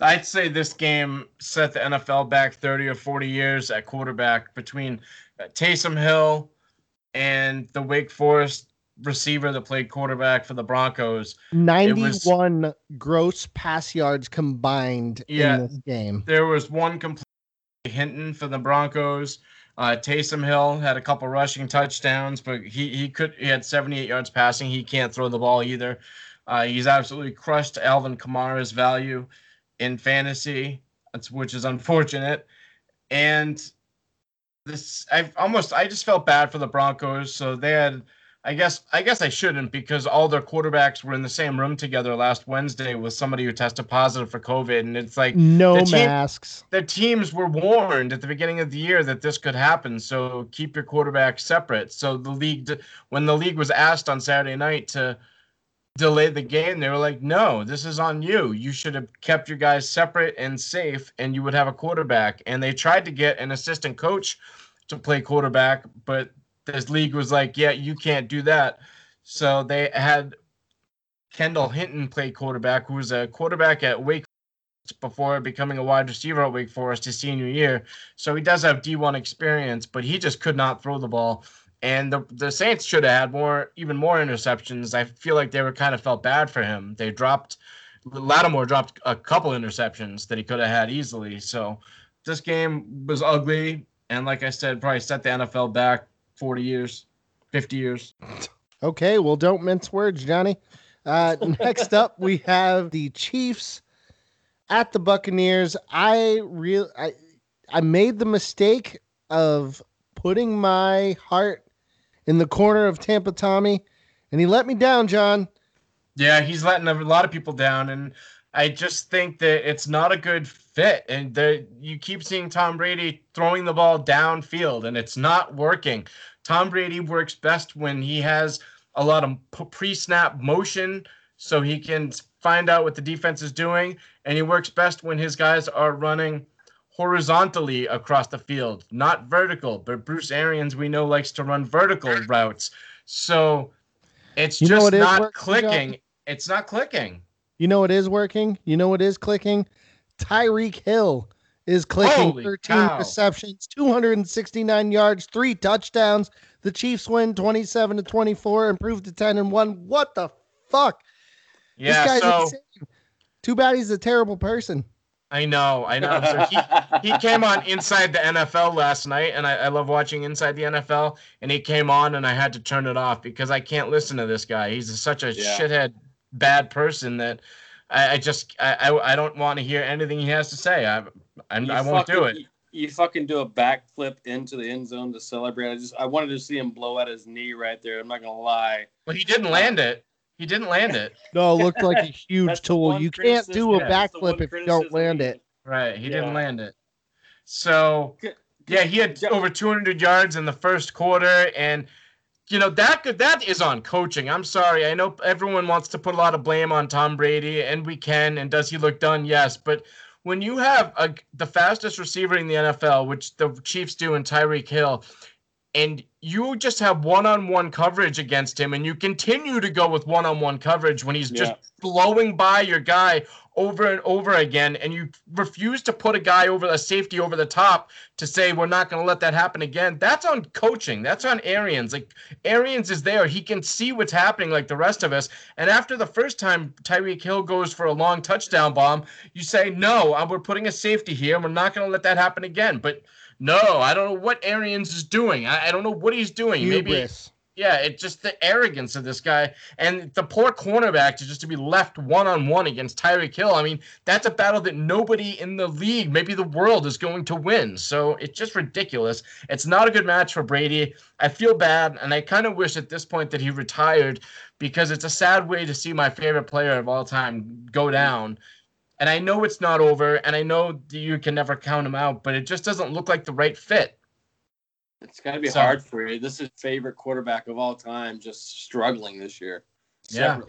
I'd say this game set the NFL back 30 or 40 years at quarterback between uh, Taysom Hill and the Wake Forest receiver that played quarterback for the Broncos. 91 gross pass yards combined Yeah. in this game. There was one complete Hinton for the Broncos. Uh, Taysom Hill had a couple rushing touchdowns, but he he could he had 78 yards passing. He can't throw the ball either. Uh, he's absolutely crushed Alvin Kamara's value in fantasy, which is unfortunate. And this, I almost I just felt bad for the Broncos. So they had, I guess I guess I shouldn't because all their quarterbacks were in the same room together last Wednesday with somebody who tested positive for COVID, and it's like No the team- masks. the teams were warned at the beginning of the year that this could happen. So keep your quarterback separate. So the league, when the league was asked on Saturday night to delay the game, they were like, "No, this is on you. You should have kept your guys separate and safe, and you would have a quarterback." And they tried to get an assistant coach to play quarterback, but this league was like, "Yeah, you can't do that." So they had Kendall Hinton play quarterback, who was a quarterback at Wake before becoming a wide receiver at Wake Forest his senior year. So he does have D1 experience, but he just could not throw the ball. And the, the Saints should have had more, even more interceptions. I feel like they were kind of felt bad for him. They dropped, Lattimore dropped a couple interceptions that he could have had easily. So this game was ugly. And like I said, probably set the NFL back 40 years, 50 years. Okay, well, don't mince words, Johnny. Uh, next up, we have the Chiefs at the Buccaneers. I real I I made the mistake of putting my heart in the corner of Tampa Tommy, and he let me down, John. Yeah, he's letting a lot of people down, and I just think that it's not a good fit. And the, you keep seeing Tom Brady throwing the ball downfield, and it's not working. Tom Brady works best when he has a lot of pre-snap motion, so he can find out what the defense is doing, and he works best when his guys are running horizontally across the field, not vertical. But Bruce Arians, we know, likes to run vertical routes, so it's You just not working, clicking. John? It's not clicking. You know what is working? You know what is clicking? Tyreek Hill is clicking Holy 13 cow. receptions, 269 yards, three touchdowns. The Chiefs win 27 to 24, improved to 10 and 1. What the fuck? Yeah, this guy's so insane. Too bad he's a terrible person. I know, I know. So he, he came on Inside the NFL last night, and I, I love watching Inside the NFL. And he came on, and I had to turn it off because I can't listen to this guy. He's such a Yeah. shithead, bad person that I, I just I, I, I don't want to hear anything he has to say. I I, I won't do it. You, you fucking do a backflip into the end zone to celebrate. I just I wanted to see him blow out his knee right there. I'm not gonna lie. But he didn't land it. He didn't land it. No, it looked like a huge tool. You can't do a criticism- backflip one if you don't land it. Right. He didn't land it. So yeah, he had over 200 yards in the first quarter, and you know that could that is on coaching. I'm sorry. I know everyone wants to put a lot of blame on Tom Brady, and we can. And does he look done? Yes, but when you have a, the fastest receiver in the NFL, which the Chiefs do in Tyreek Hill, and you just have one-on-one coverage against him, and you continue to go with one-on-one coverage when he's just Yeah. blowing by your guy over and over again, and you refuse to put a guy over a safety over the top to say we're not going to let that happen again. That's on coaching. That's on Arians. Like Arians is there; he can see what's happening, like the rest of us. And after the first time Tyreek Hill goes for a long touchdown bomb, you say, "No, uh, we're putting a safety here, and we're not going to let that happen again." But no, I don't know what Arians is doing. I, I don't know what he's doing. Maybe yeah, it's just the arrogance of this guy and the poor cornerback to just to be left one on one against Tyreek Hill. I mean, that's a battle that nobody in the league, maybe the world, is going to win. So it's just ridiculous. It's not a good match for Brady. I feel bad, and I kind of wish at this point that he retired because it's a sad way to see my favorite player of all time go down. And I know it's not over, and I know you can never count him out, but it just doesn't look like the right fit. It's got to be So- hard for you. This is favorite quarterback of all time, just struggling this year. Yeah.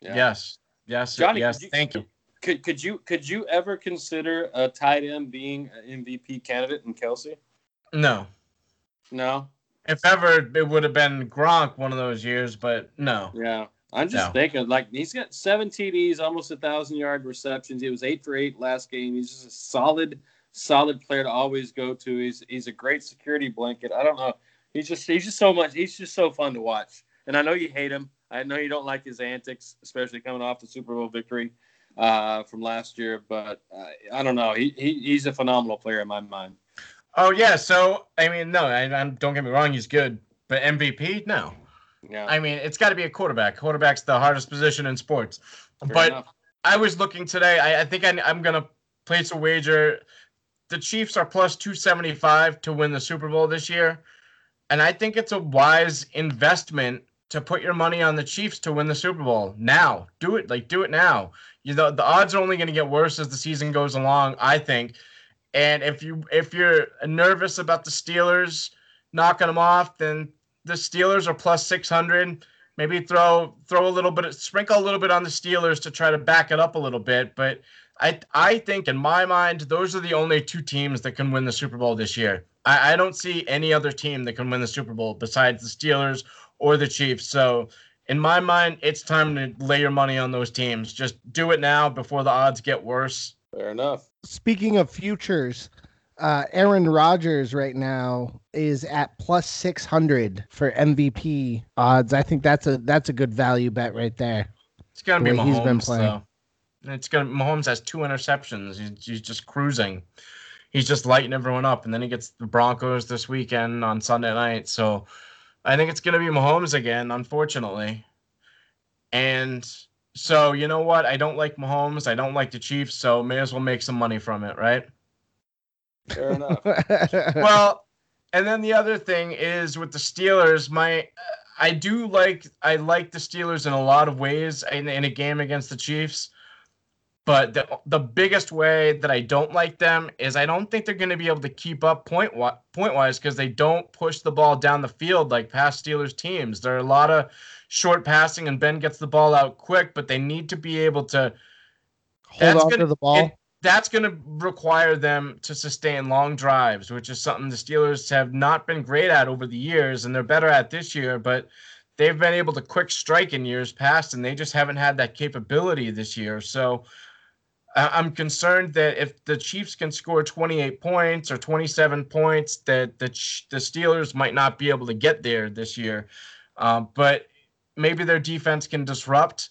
Yeah. Yes. Yes. Johnny, yes. you- Thank you. Could could you could you ever consider a tight end being an MVP candidate in Kelce? No. No. If ever, it would have been Gronk one of those years, but no. Yeah. I'm just No. thinking, like he's got seven TDs, almost a thousand yard receptions. He was eight for eight last game. He's just a solid, solid player to always go to. He's he's a great security blanket. I don't know. He's just he's just so much. He's just so fun to watch. And I know you hate him. I know you don't like his antics, especially coming off the Super Bowl victory uh, from last year. But uh, I don't know. He, he he's a phenomenal player in my mind. Oh yeah. So I mean, no. I, I'm don't get me wrong. He's good, but MVP, no. Yeah. I mean, it's got to be a quarterback. Quarterback's the hardest position in sports. fair but enough. I was looking today. I, I think I, I'm gonna place a wager. The Chiefs are plus 275 to win the Super Bowl this year, and I think it's a wise investment to put your money on the Chiefs to win the Super Bowl now. Do it, like do it now. You know the odds are only going to get worse as the season goes along. I think, and if you if you're nervous about the Steelers knocking them off, then the Steelers are plus 600 maybe throw throw a little bit sprinkle a little bit on the Steelers to try to back it up a little bit. But I I think in my mind those are the only two teams that can win the Super Bowl this year. I, I don't see any other team that can win the Super Bowl besides the Steelers or the Chiefs. So in my mind, it's time to lay your money on those teams. Just do it now before the odds get worse. Fair enough. Speaking of futures, uh, Aaron Rodgers right now is at plus six hundred for MVP odds. I think that's a that's a good value bet right there. It's gonna be The way Mahomes. he's been playing. Though. It's gonna Mahomes has two interceptions. He's, he's just cruising. He's just lighting everyone up, and then he gets the Broncos this weekend on Sunday night. So I think it's gonna be Mahomes again, unfortunately. And so you know what? I don't like Mahomes. I don't like the Chiefs. So may as well make some money from it, right? Fair enough. well, and then the other thing is with the Steelers, my I do like I like the Steelers in a lot of ways in, in a game against the Chiefs. But the the biggest way that I don't like them is I don't think they're going to be able to keep up point wi- point wise because they don't push the ball down the field like past Steelers teams. There are a lot of short passing and Ben gets the ball out quick, but they need to be able to Hold That's on gonna- to the ball. it- that's going to require them to sustain long drives, which is something the Steelers have not been great at over the years, and they're better at this year. But they've been able to quick strike in years past, and they just haven't had that capability this year. So I'm concerned that if the Chiefs can score 28 points or 27 points, that the the Steelers might not be able to get there this year. Um, but maybe their defense can disrupt.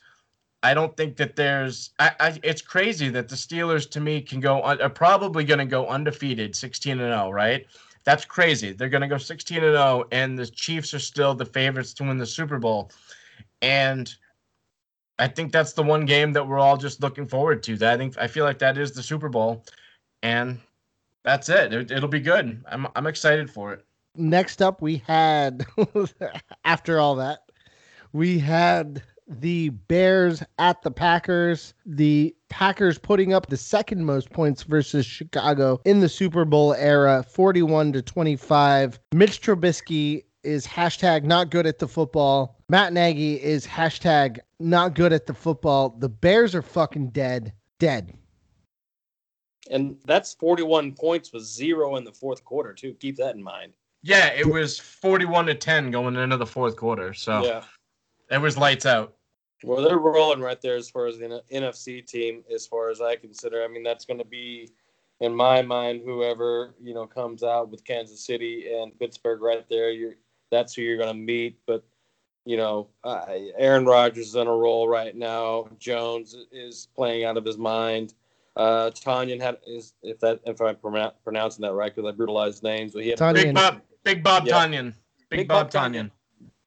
I don't think that there's. I, I, it's crazy that the Steelers, to me, can go are probably going to go undefeated, 16 and 0. Right? That's crazy. They're going to go 16 and 0, and the Chiefs are still the favorites to win the Super Bowl. And I think that's the one game that we're all just looking forward to. That I think I feel like that is the Super Bowl, and that's it. it it'll be good. I'm I'm excited for it. Next up, we had after all that, we had the Bears at the Packers. The Packers putting up the second most points versus Chicago in the Super Bowl era, 41 to 25. Mitch Trubisky is hashtag not good at the football. Matt Nagy is hashtag not good at the football. The Bears are fucking dead. Dead. And that's 41 points with zero in the fourth quarter, too. Keep that in mind. Yeah, it was 41 to 10 going into the fourth quarter. So Yeah. it was lights out. Well, they're rolling right there as far as the NFC team, as far as I consider. I mean, that's going to be, in my mind, whoever you know comes out with Kansas City and Pittsburgh right there. You're that's who you're going to meet. But you know, uh, Aaron Rodgers is on a roll right now. Jones is playing out of his mind. Uh, Tonyan had is if that if I'm pronouncing that right because I brutalized names, but he had Tonyan. Big Bob, Big Bob Yeah. Tonyan. Big, Big Bob, Bob Tonyan.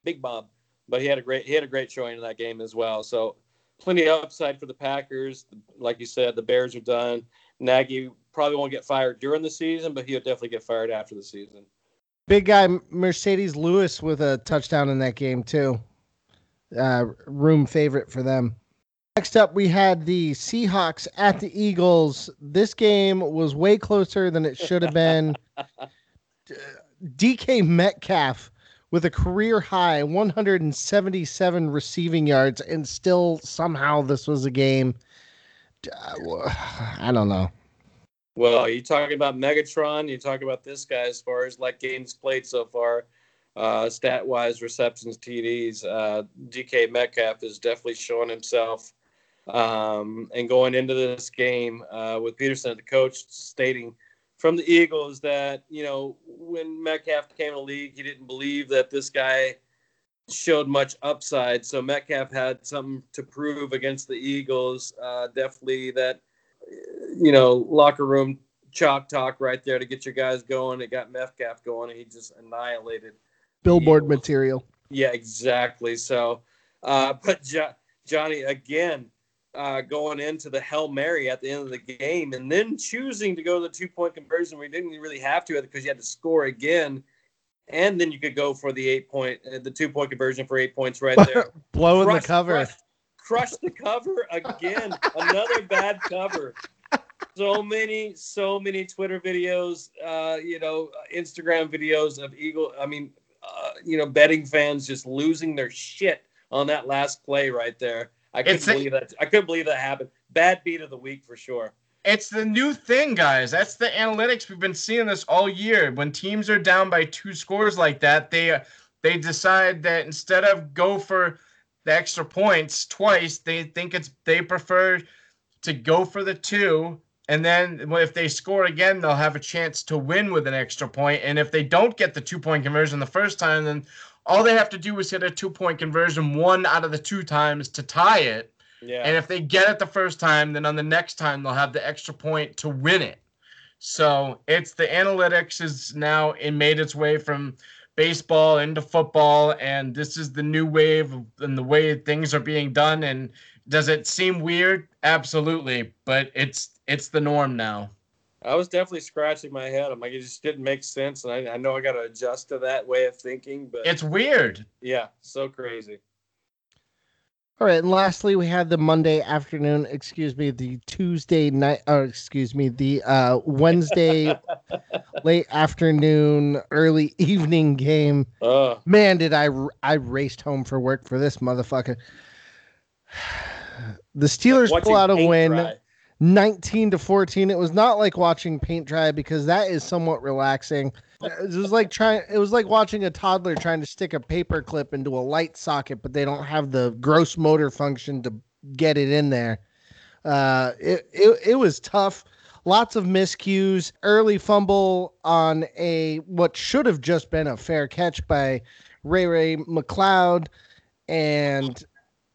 Big Bob, but he had a great he had a great showing in that game as well. So plenty of upside for the Packers. Like you said, the Bears are done. Nagy probably won't get fired during the season, but he'll definitely get fired after the season. Big guy Marcedes Lewis with a touchdown in that game too. Uh, room favorite for them. Next up, we had the Seahawks at the Eagles. This game was way closer than it should have been. DK Metcalf with a career high 177 receiving yards, and still somehow this was a game. Uh, I don't know. Well, you talking about Megatron. You talk about this guy as far as like games played so far, uh, stat wise, receptions, TDs. Uh, DK Metcalf is definitely showing himself. Um, and going into this game uh, with Pederson, the coach, stating from the Eagles that you know when Metcalf came the league, he didn't believe that this guy showed much upside. So Metcalf had something to prove against the Eagles. Uh, definitely that you know, locker room chalk talk right there to get your guys going. It got Metcalf going, and he just annihilated. Billboard material. Yeah, exactly. So, uh, but jo- Johnny again uh, going into the hail mary at the end of the game, and then choosing to go to the two point conversion. We didn't really have to because you had to score again, and then you could go for the eight point, uh, the two point conversion for eight points right there Blowing the cover. Crush, crushed the cover again. Another bad cover. So many, so many Twitter videos, uh, you know, Instagram videos of Eagle. I mean, uh, you know, betting fans just losing their shit on that last play right there. I couldn't It's believe that. I couldn't believe that happened. Bad beat of the week for sure. It's the new thing, guys. That's the analytics. We've been seeing this all year. When teams are down by two scores like that, they they decide that instead of go for the extra points twice, they think it's they prefer to go for the two, and then if they score again, they'll have a chance to win with an extra point. And if they don't get the two point conversion the first time, then all they have to do is hit a two point conversion one out of the two times to tie it. Yeah. And if they get it the first time, then on the next time they'll have the extra point to win it. So it's the analytics is now it made its way from baseball into football, and this is the new wave and the way things are being done. And does it seem weird? Absolutely, but it's it's the norm now. I was definitely scratching my head. I'm like, it just didn't make sense, and I, I know I got to adjust to that way of thinking. But It's weird. yeah, so crazy. All right, and lastly, we had the Monday afternoon, excuse me, the Tuesday night, or excuse me, the uh, Wednesday late afternoon, early evening game. Uh, Man, did I I raced home for work for this motherfucker. The Steelers watching pull out a win, dry. 19 to 14. It was not like watching paint dry because that is somewhat relaxing. It was like trying it was like watching a toddler trying to stick a paper clip into a light socket, but they don't have the gross motor function to get it in there. Uh, it, it it was tough. Lots of miscues, early fumble on a what should have just been a fair catch by Ray Ray McCloud, and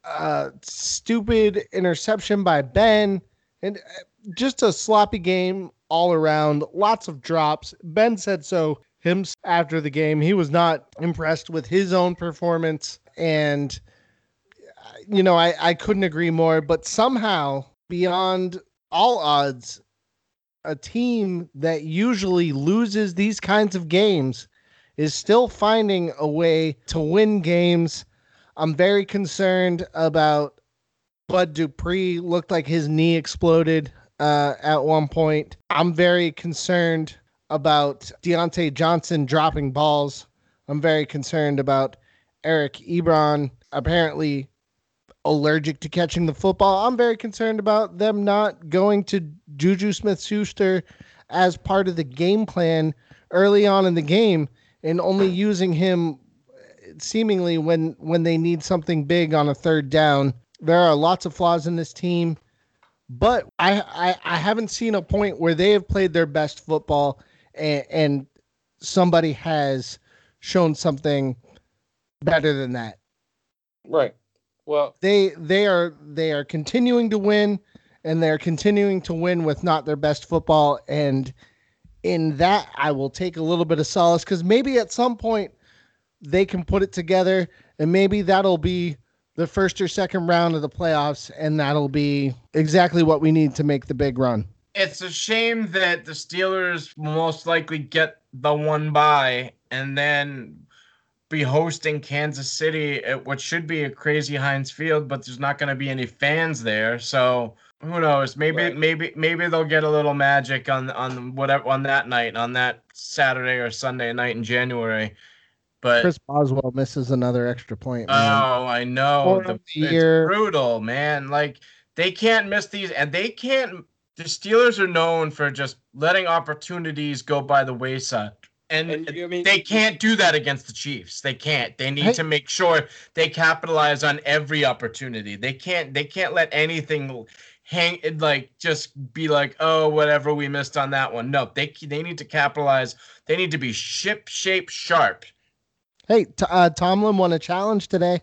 uh, stupid interception by Ben, and uh, just a sloppy game all around. Lots of drops. Ben said so him after the game. He was not impressed with his own performance, and uh, you know I I couldn't agree more. But somehow, beyond all odds, a team that usually loses these kinds of games is still finding a way to win games. I'm very concerned about Bud Dupree. Looked like his knee exploded uh, at one point. I'm very concerned about Diontae Johnson dropping balls. I'm very concerned about Eric Ebron. Apparently, allergic to catching the football. I'm very concerned about them not going to Juju Smith Schuster as part of the game plan early on in the game and only using him seemingly when when they need something big on a third down. There are lots of flaws in this team, but I I, I haven't seen a point where they have played their best football and, and somebody has shown something better than that. Right. Well, they they are they are continuing to win and they're continuing to win with not their best football and in that I will take a little bit of solace cuz maybe at some point they can put it together and maybe that'll be the first or second round of the playoffs and that'll be exactly what we need to make the big run. It's a shame that the Steelers most likely get the one bye and then be hosting Kansas City at what should be a crazy Heinz Field, but there's not going to be any fans there. So who knows? Maybe right. maybe maybe they'll get a little magic on on whatever on that night, on that Saturday or Sunday night in January. But Chris Boswell misses another extra point. Man. Oh, I know. The, the it's brutal, man. Like they can't miss these, and they can't. The Steelers are known for just letting opportunities go by the wayside and, and I mean, they can't do that against the Chiefs. They can't. They need to make sure they capitalize on every opportunity. They can't. They can't let anything hang like just be like, oh, whatever we missed on that one. No, they they need to capitalize. They need to be ship shape sharp. Hey, t- uh, Tomlin won a challenge today.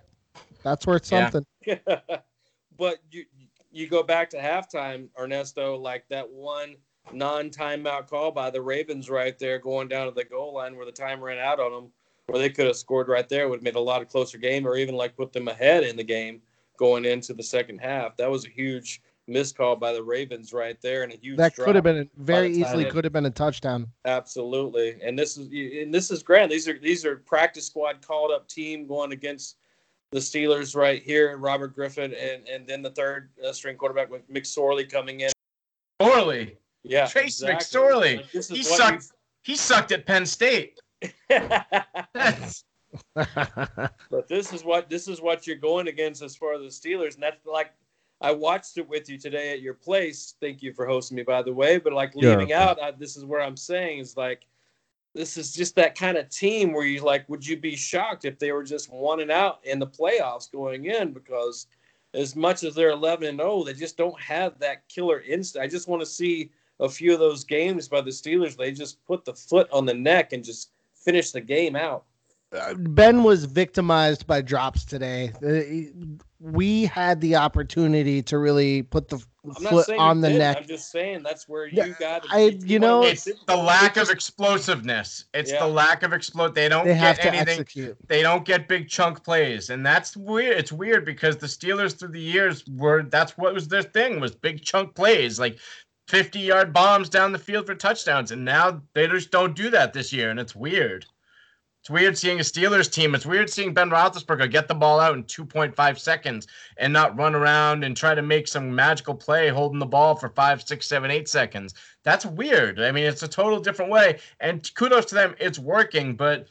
That's worth something. Yeah. but you you go back to halftime, Ernesto, like that one non-timeout call by the Ravens right there going down to the goal line where the time ran out on them, where they could have scored right there, would have made a lot of closer game or even like put them ahead in the game going into the second half. That was a huge missed call by the Ravens right there and a huge that could have been a, very easily could have been a touchdown. Absolutely. And this is and this is grand. These are these are practice squad called up team going against the Steelers right here, Robert Griffin, and and then the third uh, string quarterback with McSorley coming in. Sorley. Yeah, Trace exactly. McSorley. Like, he sucked. He sucked at Penn State. but this is what this is what you're going against as far as the Steelers, and that's like I watched it with you today at your place. Thank you for hosting me, by the way. But like leaving yeah. out, I, this is where I'm saying is like this is just that kind of team where you like, would you be shocked if they were just one and out in the playoffs going in because as much as they're 11 and 0, they just don't have that killer instinct. I just want to see a few of those games by the Steelers, they just put the foot on the neck and just finish the game out. Uh, ben was victimized by drops today. We had the opportunity to really put the foot on the did. neck. I'm just saying that's where you got. I, you know, it's the lack of explosiveness. It's yeah. the lack of explode. They don't they get anything. Execute. They don't get big chunk plays, and that's weird. It's weird because the Steelers through the years were that's what was their thing was big chunk plays. Like 50 yard bombs down the field for touchdowns. And now they just don't do that this year. And it's weird. It's weird seeing a Steelers team. It's weird seeing Ben Roethlisberger get the ball out in 2.5 seconds and not run around and try to make some magical play holding the ball for five, six, seven, eight seconds. That's weird. I mean, it's a total different way. And kudos to them, it's working. But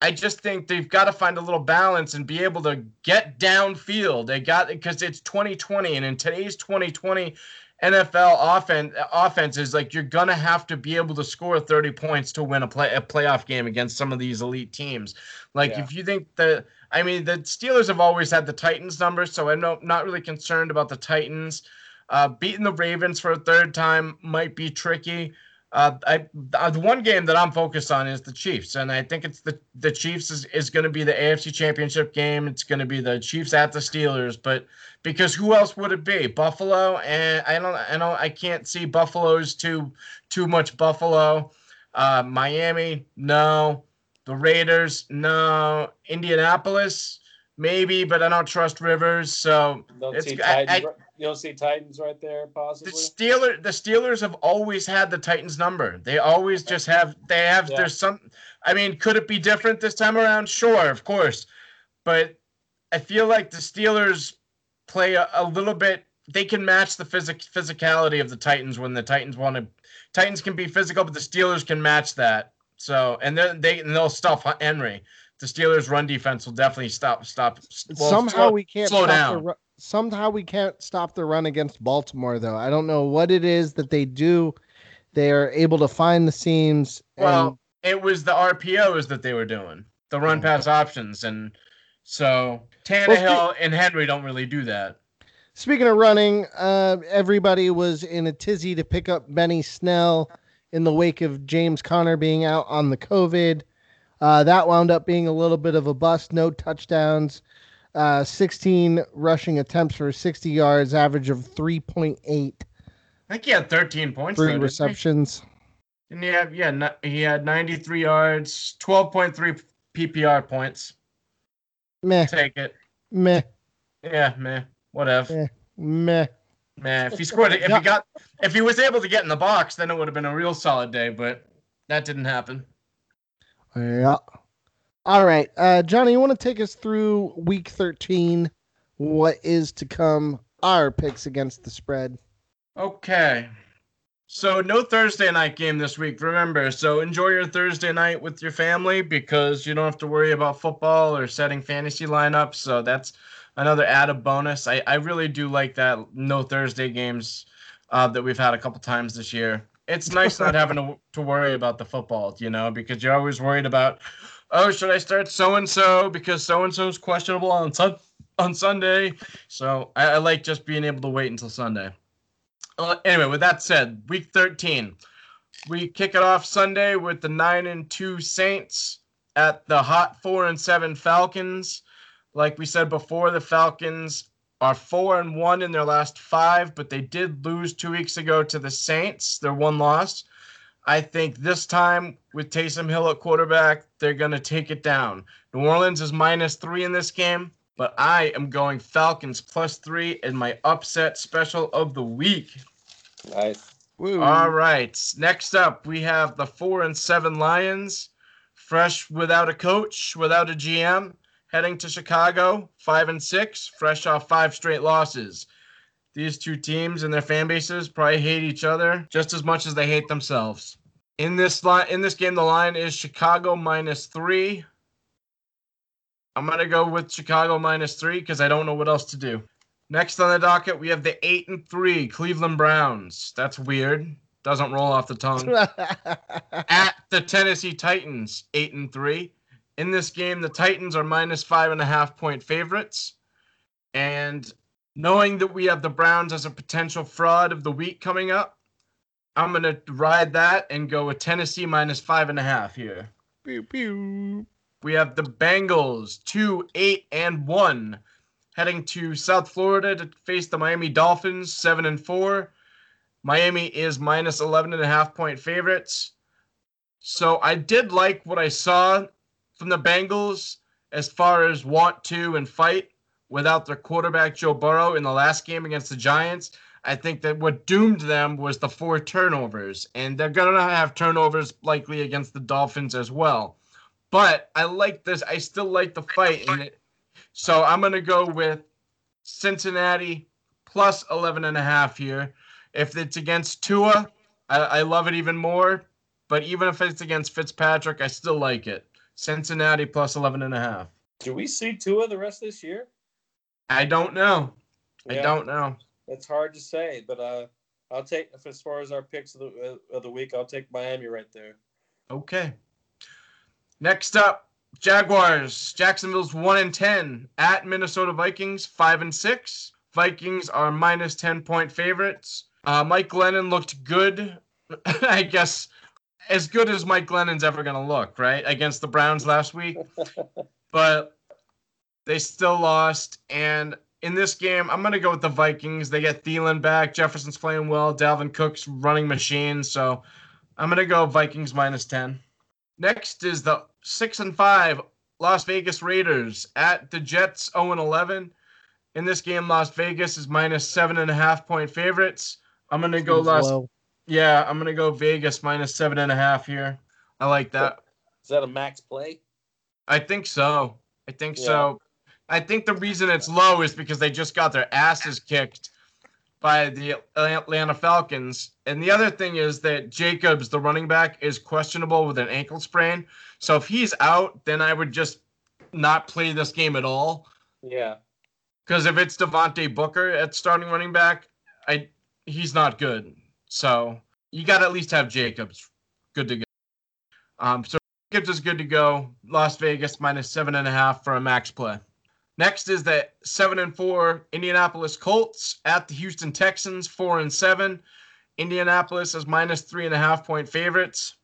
I just think they've got to find a little balance and be able to get downfield. They got because it's 2020, and in today's 2020, NFL offense offense is like you're gonna have to be able to score 30 points to win a play a playoff game against some of these elite teams. Like yeah. if you think the I mean the Steelers have always had the Titans numbers, so I'm not, not really concerned about the Titans. Uh, beating the Ravens for a third time might be tricky. Uh, I uh, the one game that I'm focused on is the Chiefs, and I think it's the the Chiefs is, is going to be the AFC Championship game. It's going to be the Chiefs at the Steelers, but because who else would it be? Buffalo, and I don't, I don't, I can't see Buffalo's too too much Buffalo. Uh, Miami, no. The Raiders, no. Indianapolis, maybe, but I don't trust Rivers, so don't it's. I, I, you don't see Titans right there, possibly. The Steelers, the Steelers have always had the Titans number. They always just have. They have. Yeah. There's some. I mean, could it be different this time around? Sure, of course, but I feel like the Steelers play a, a little bit. They can match the physic physicality of the Titans when the Titans want to. Titans can be physical, but the Steelers can match that. So and then they and they'll stuff Henry. the Steelers' run defense will definitely stop stop. well, somehow slow- we can't slow stop down. The, ru- somehow we can't stop the run against Baltimore, though. I don't know what it is that they do. They are able to find the seams. and- Well, it was the RPOs that they were doing, the run pass options, and so Tannehill and Henry don't really do that. Speaking of running, uh, everybody was in a tizzy to pick up Benny Snell in the wake of James Conner being out on the COVID. Uh, that wound up being a little bit of a bust. No touchdowns, uh, 16 rushing attempts for 60 yards, average of 3.8, I think he had 13 points. three though, didn't he? receptions. And he had yeah, he had 93 yards, 12.3 PPR points. Meh, Take it. meh, Yeah, man. Whatever. Yeah. meh. Man, if he scored it, if he got, if he was able to get in the box, then it would have been a real solid day. But that didn't happen. Yeah. All right. Uh, Johnny, you want to take us through week 13? What is to come? Our picks against the spread. Okay. So no Thursday night game this week. Remember, so enjoy your Thursday night with your family because you don't have to worry about football or setting fantasy lineups. So that's another added bonus. I, I really do like that no Thursday games uh, that we've had a couple times this year. It's nice not having to, to worry about the football, you know, because you're always worried about, oh, should I start so and so because so and so is questionable on sun- on Sunday. So I, I like just being able to wait until Sunday. Uh, anyway, with that said, week 13, we kick it off Sunday with the 9 and 2 Saints at the hot 4 and 7 Falcons. Like we said before, the Falcons are 4 and 1 in their last 5, but they did lose 2 weeks ago to the Saints. Their one loss. I think this time with Taysom Hill at quarterback, they're going to take it down. New Orleans is minus 3 in this game but I am going Falcons plus three in my upset special of the week. Nice. Woo. All right. Next up, we have the four and seven Lions, fresh without a coach, without a GM, heading to Chicago, five and six, fresh off five straight losses. These two teams and their fan bases probably hate each other just as much as they hate themselves. In this line, in this game, the line is Chicago minus three. I'm gonna go with Chicago minus three because I don't know what else to do. Next on the docket, we have the eight and three Cleveland Browns. That's weird. Doesn't roll off the tongue. At the Tennessee Titans, eight and three. In this game, the Titans are minus five and a half point favorites. And knowing that we have the Browns as a potential fraud of the week coming up, I'm gonna ride that and go with Tennessee minus five and a half here. pew, pew. We have the Bengals, two, eight, and one, heading to South Florida to face the Miami Dolphins, seven and four. Miami is minus 11 and a half point favorites. So I did like what I saw from the Bengals as far as want to and fight without their quarterback Joe Burrow in the last game against the Giants. I think that what doomed them was the four turnovers, and they're going to have turnovers likely against the Dolphins as well. But I like this. I still like the fight in it. So I'm going to go with Cincinnati plus 11 and a half here. If it's against Tua, I, I love it even more. But even if it's against Fitzpatrick, I still like it. Cincinnati plus 11 and a half. Do we see Tua the rest of this year? I don't know. I don't know. It's hard to say, but uh, I'll take as far as our picks of the uh, of the week. I'll take Miami right there. Okay. Next up, Jaguars. Jacksonville's one and ten at Minnesota Vikings, five and six. Vikings are minus ten point favorites. Uh, Mike Glennon looked good. I guess as good as Mike Glennon's ever gonna look, right? Against the Browns last week. but they still lost. And in this game, I'm gonna go with the Vikings. They get Thielen back. Jefferson's playing well. Dalvin Cook's running machine. So I'm gonna go Vikings minus ten. Next is the six and five Las Vegas Raiders at the Jets 0 and 11. In this game, Las Vegas is minus seven and a half point favorites. I'm gonna go Las. low. Yeah, I'm gonna go Vegas minus seven and a half here. I like that. Is that a max play? I think so. I think Yeah. so. I think the reason it's low is because they just got their asses kicked by the Atlanta Falcons. And the other thing is that Jacobs, the running back, is questionable with an ankle sprain. So if he's out, then I would just not play this game at all. Yeah. Because if it's Devontae Booker at starting running back, I he's not good. So you got to at least have Jacobs good to go. Um, so Jacobs is good to go. Las Vegas minus seven and a half for a max play. Next is the seven and four Indianapolis Colts at the Houston Texans, four and seven. Indianapolis is minus three and a half point favorites.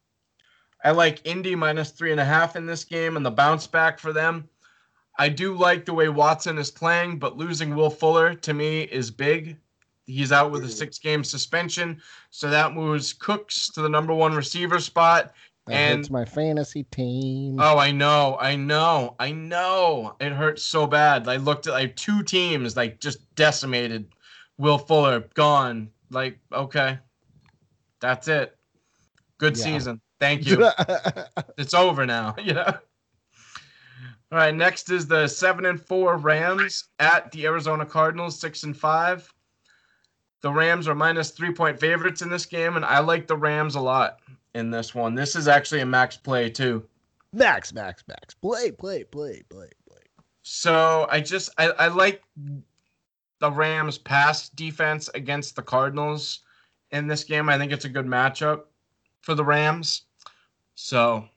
I like Indy minus three and a half in this game and the bounce back for them. I do like the way Watson is playing, but losing Will Fuller to me is big. He's out with a mm. six game suspension. So that moves Cooks to the number one receiver spot. And- hurts my fantasy team. Oh, I know, I know, I know. It hurts so bad. I looked at like two teams like just decimated. Will Fuller gone. Like, okay. That's it. Good Yeah. season. Thank you. it's over now, you know. All right, next is the 7 and 4 Rams at the Arizona Cardinals, 6 and 5. The Rams are minus 3 point favorites in this game and I like the Rams a lot in this one. This is actually a max play too. max, max, max. Play, play, play, play, play. So I just I, I like the Rams pass defense against the Cardinals in this game. I think it's a good matchup for the Rams. So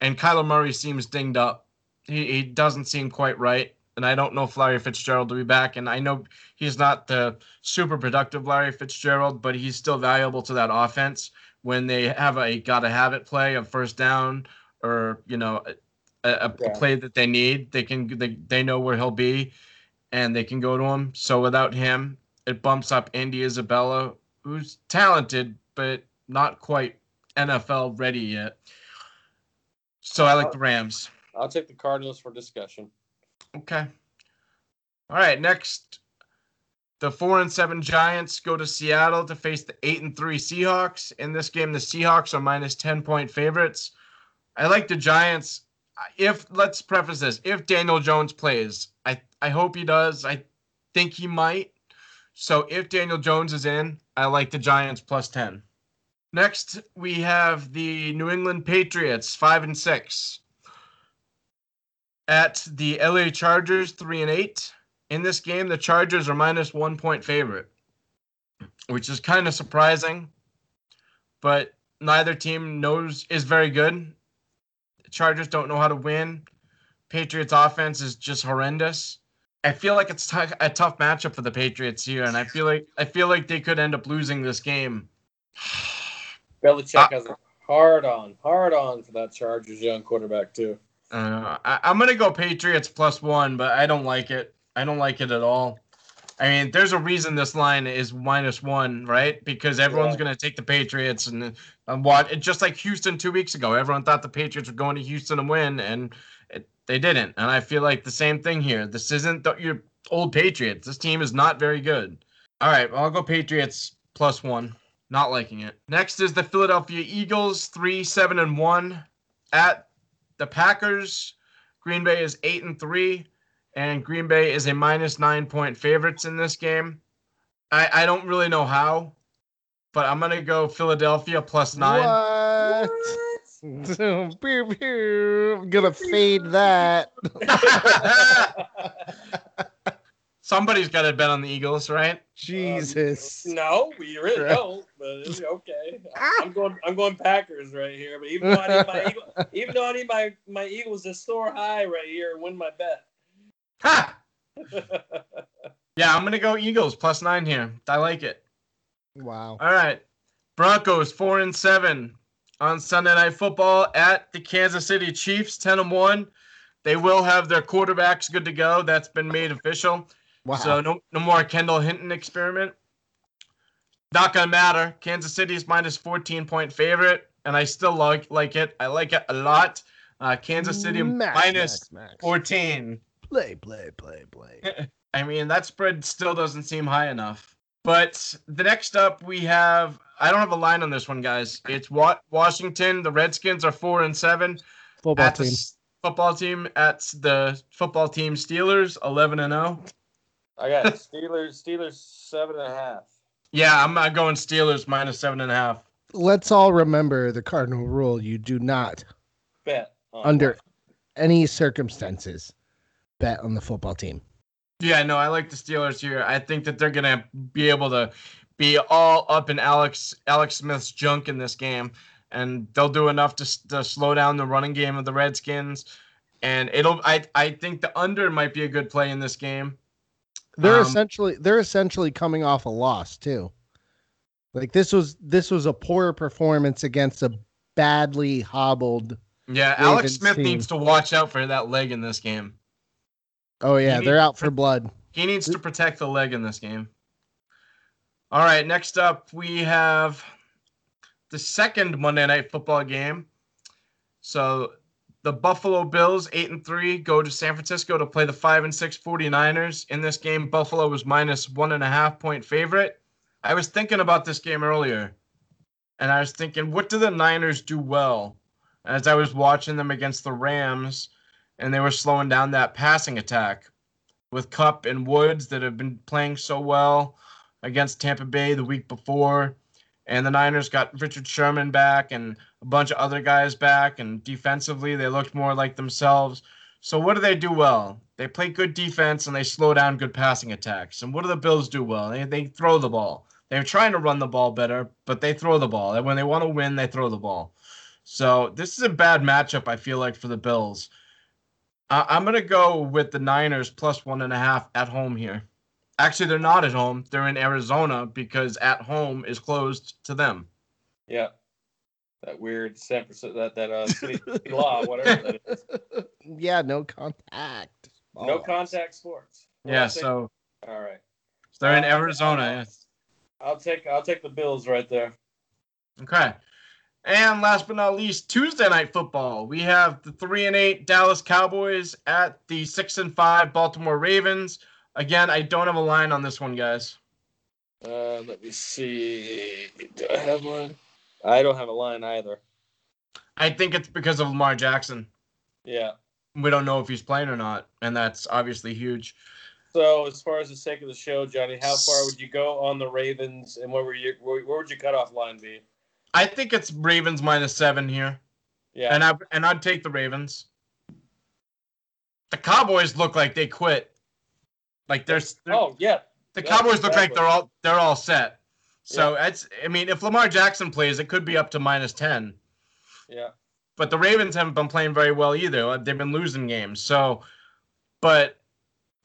and Kyler Murray seems dinged up. He he doesn't seem quite right. And I don't know if Larry Fitzgerald will be back. And I know he's not the super productive Larry Fitzgerald, but he's still valuable to that offense when they have a gotta have it play of first down or you know a, a, Yeah. play that they need. They can they, they know where he'll be, and they can go to him. So without him, it bumps up Andy Isabella, who's talented but not quite NFL ready yet. So I like the Rams. I'll take the Cardinals for discussion. Okay. All right. Next, the four and seven Giants go to Seattle to face the eight and three Seahawks. In this game, the Seahawks are minus ten point favorites. I like the Giants. If let's preface this, if Daniel Jones plays, I I hope he does. I think he might. So if Daniel Jones is in, I like the Giants plus ten. Next, we have the New England Patriots, five and six at the LA Chargers, three and eight. In this game, the Chargers are minus one point favorite, which is kind of surprising. But neither team knows is very good. The Chargers don't know how to win. Patriots offense is just horrendous. I feel like it's t- a tough matchup for the Patriots here, and I feel like I feel like they could end up losing this game. Belichick Ah. has a hard on, hard on for that Chargers young quarterback too. Uh, I, I'm gonna go Patriots plus one, but I don't like it. I don't like it at all. I mean, there's a reason this line is minus one, right? Because everyone's Yeah. gonna take the Patriots and and what? It, just like Houston two weeks ago, everyone thought the Patriots were going to Houston and win, and it, they didn't. And I feel like the same thing here. This isn't the, your old Patriots. This team is not very good. All right, well, I'll go Patriots plus one. Not liking it. Next is the Philadelphia Eagles, three, seven, and one at the Packers. Green Bay is eight and three, and Green Bay is a minus nine point favorites in this game. I, I don't really know how, but I'm gonna go Philadelphia plus nine. What? pew, pew. I'm gonna fade that. Somebody's got to bet on the Eagles, right? Jesus. Um, no, we really don't. But it's okay. Ah. I'm going. I'm going Packers right here. But even though I need my Eagle, even though I need my my Eagles to soar high right here and win my bet. Ha! Yeah, I'm gonna go Eagles plus nine here. I like it. Wow. All right. Broncos four and seven on Sunday night football at the Kansas City Chiefs, ten and one. They will have their quarterbacks good to go. That's been made official. Wow. So no no more Kendall Hinton experiment. Not gonna matter. Kansas City is minus 14 point favorite, and I still like like it. I like it a lot. Uh, Kansas City Max, minus max, max. 14. Play, play, play, play. I mean, that spread still doesn't seem high enough. But the next up, we have. I don't have a line on this one, guys. It's Wa- Washington. The Redskins are four and seven. Football team. s- football team at the football team Steelers, eleven and oh. zero. I got Steelers. Steelers seven and a half. Yeah, I'm not going Steelers minus seven and a half. Let's all remember the cardinal rule: you do not, Bet on under any circumstances, bet on the football team. Yeah, no, I like the Steelers here. I think that they're gonna be able to be all up in Alex Alex Smith's junk in this game, and they'll do enough to, to slow down the running game of the Redskins. And it'll, I, I think the under might be a good play in this game. They're Um, essentially they're essentially coming off a loss too. Like this was this was a poor performance against a badly hobbled. Yeah, Alex Smith team. needs to watch out for that leg in this game. Oh yeah, He they're out for blood. He needs to protect the leg in this game. All right, next up we have the second Monday night football game. So the Buffalo Bills, 8 and 3, go to San Francisco to play the 5 and 6 49ers. In this game, Buffalo was minus one and a half point favorite. I was thinking about this game earlier, and I was thinking, what do the Niners do well? As I was watching them against the Rams, and they were slowing down that passing attack with Kupp and Woods that have been playing so well against Tampa Bay the week before. And the Niners got Richard Sherman back and a bunch of other guys back. And defensively, they looked more like themselves. So, what do they do well? They play good defense and they slow down good passing attacks. And what do the Bills do well? They, they throw the ball. They're trying to run the ball better, but they throw the ball. And when they want to win, they throw the ball. So, this is a bad matchup, I feel like, for the Bills. I- I'm going to go with the Niners plus one and a half at home here. Actually, they're not at home. They're in Arizona because at home is closed to them. Yeah. That weird San Francisco, that, that uh, city city law, whatever that is. Yeah, no contact. No contact sports. Well, yeah, so, All right. so they're in Uh, Arizona. yes. I'll take I'll take the Bills right there. Okay. And last but not least, Tuesday night football. We have the three and eight Dallas Cowboys at the six and five Baltimore Ravens. Again, I don't have a line on this one, guys. Uh, let me see. Do I have one? I don't have a line either. I think it's because of Lamar Jackson. Yeah. We don't know if he's playing or not, and that's obviously huge. So as far as the sake of the show, Johnny, how far would you go on the Ravens, and what were you? Where, where would your cutoff line be? I think it's Ravens minus seven here, Yeah. and I and I'd take the Ravens. The Cowboys look like they quit. Like they're, they're oh yeah. the yeah, Cowboys look like they're all they're all set. So it's I mean if Lamar Jackson plays, it could be up to minus ten. Yeah. But the Ravens haven't been playing very well either. Uh, they've been losing games. So, but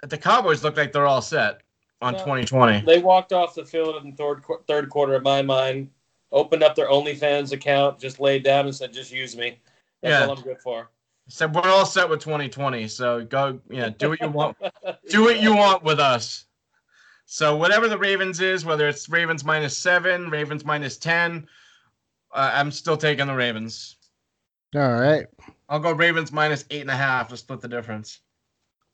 the Cowboys look like they're all set on No. 2020. They walked off the field in the third third quarter. In my mind, opened up their OnlyFans account, just laid down and said, "Just use me." That's Yeah. all I'm good for. So we're all set with 2020. So go, yeah, do what you want. do what you want with us. So whatever the Ravens is, whether it's Ravens minus seven, Ravens minus ten, uh, I'm still taking the Ravens. All right. I'll go Ravens minus eight and a half to split the difference.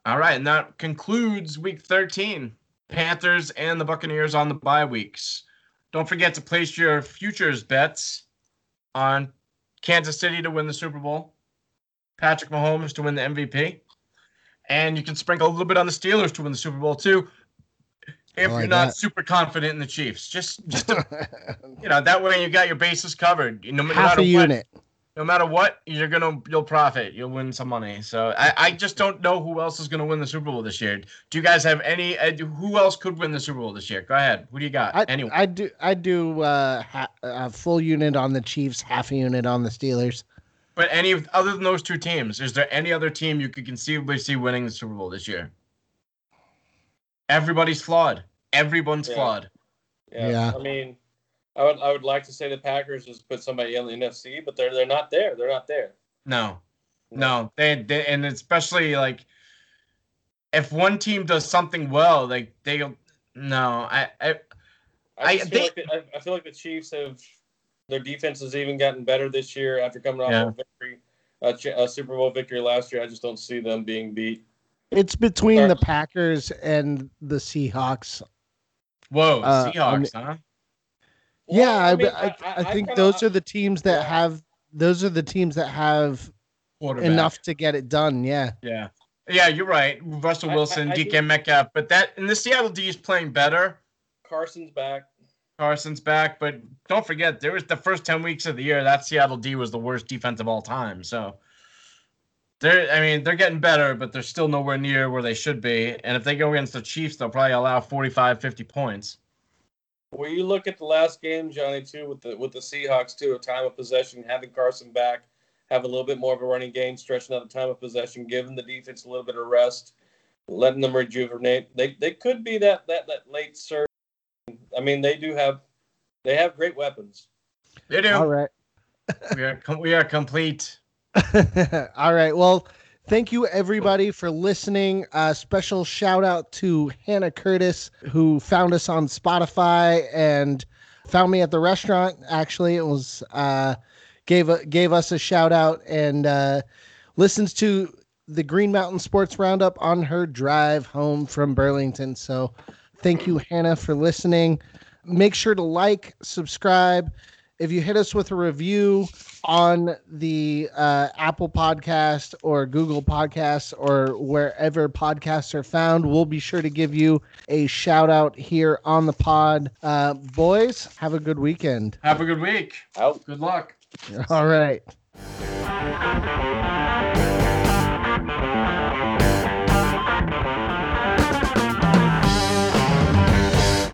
All right, and that concludes week 13. Panthers and the Buccaneers on the bye weeks. Don't forget to place your futures bets on Kansas City to win the Super Bowl, Patrick Mahomes to win the MVP, and you can sprinkle a little bit on the Steelers to win the Super Bowl too. If like you're not that. super confident in the Chiefs, just just to, you know that way you got your bases covered. No, no Half matter a what, unit. No matter what, you're gonna you'll profit. You'll win some money. So I, I just don't know who else is gonna win the Super Bowl this year. Do you guys have any? Uh, who else could win the Super Bowl this year? Go ahead. Who do you got? I, Anyone? I do I do uh, ha- a full unit on the Chiefs, half a unit on the Steelers. but any other than those two teams, is there any other team you could conceivably see winning the Super Bowl this year? Everybody's flawed. Everyone's Yeah. flawed. Yeah. Yeah. I mean, I would I would like to say the Packers just put somebody in the NFC, but they're they're not there. They're not there. No, no. They, they and especially like if one team does something well, like they no. I, I I, I feel think- like the, I, I feel like the Chiefs have their defense has even gotten better this year after coming off Yeah. a victory, a, a Super Bowl victory last year. I just don't see them being beat. It's between the Packers and the Seahawks. whoa Uh, Seahawks, huh? Yeah, I, mean, I, I, think kinda- those are the teams that yeah. have those are the teams that have enough to get it done. Yeah. Yeah. Yeah, you're right. Russell I- I- Wilson, I DK do- Metcalf, but that and the Seattle D is playing better. Carson's back. Carson's back, but don't forget there was the first ten weeks of the year that Seattle D was the worst defense of all time. So They're, I mean, they're getting better, but they're still nowhere near where they should be. And if they go against the Chiefs, they'll probably allow 45, 50 points. Well, you look at the last game, Johnny, too, with the with the Seahawks too, a time of possession, having Carson back, have a little bit more of a running game, stretching out the time of possession, giving the defense a little bit of rest, letting them rejuvenate. They they could be that that that late surge. I mean, they do have they have great weapons. They do. All right. we are com- we are complete. All right. Well, thank you everybody for listening. Uh, special shout out to Hannah Curtis who found us on Spotify and found me at the restaurant. Actually, it was uh, gave a, gave us a shout out and uh, listens to the Green Mountain Sports Roundup on her drive home from Burlington. So, thank you, Hannah, for listening. Make sure to like, subscribe. If you hit us with a review on the uh, Apple Podcast or Google Podcasts or wherever podcasts are found, we'll be sure to give you a shout out here on the pod. Uh, boys, have a good weekend. Have a good week. Out. Good luck. All right.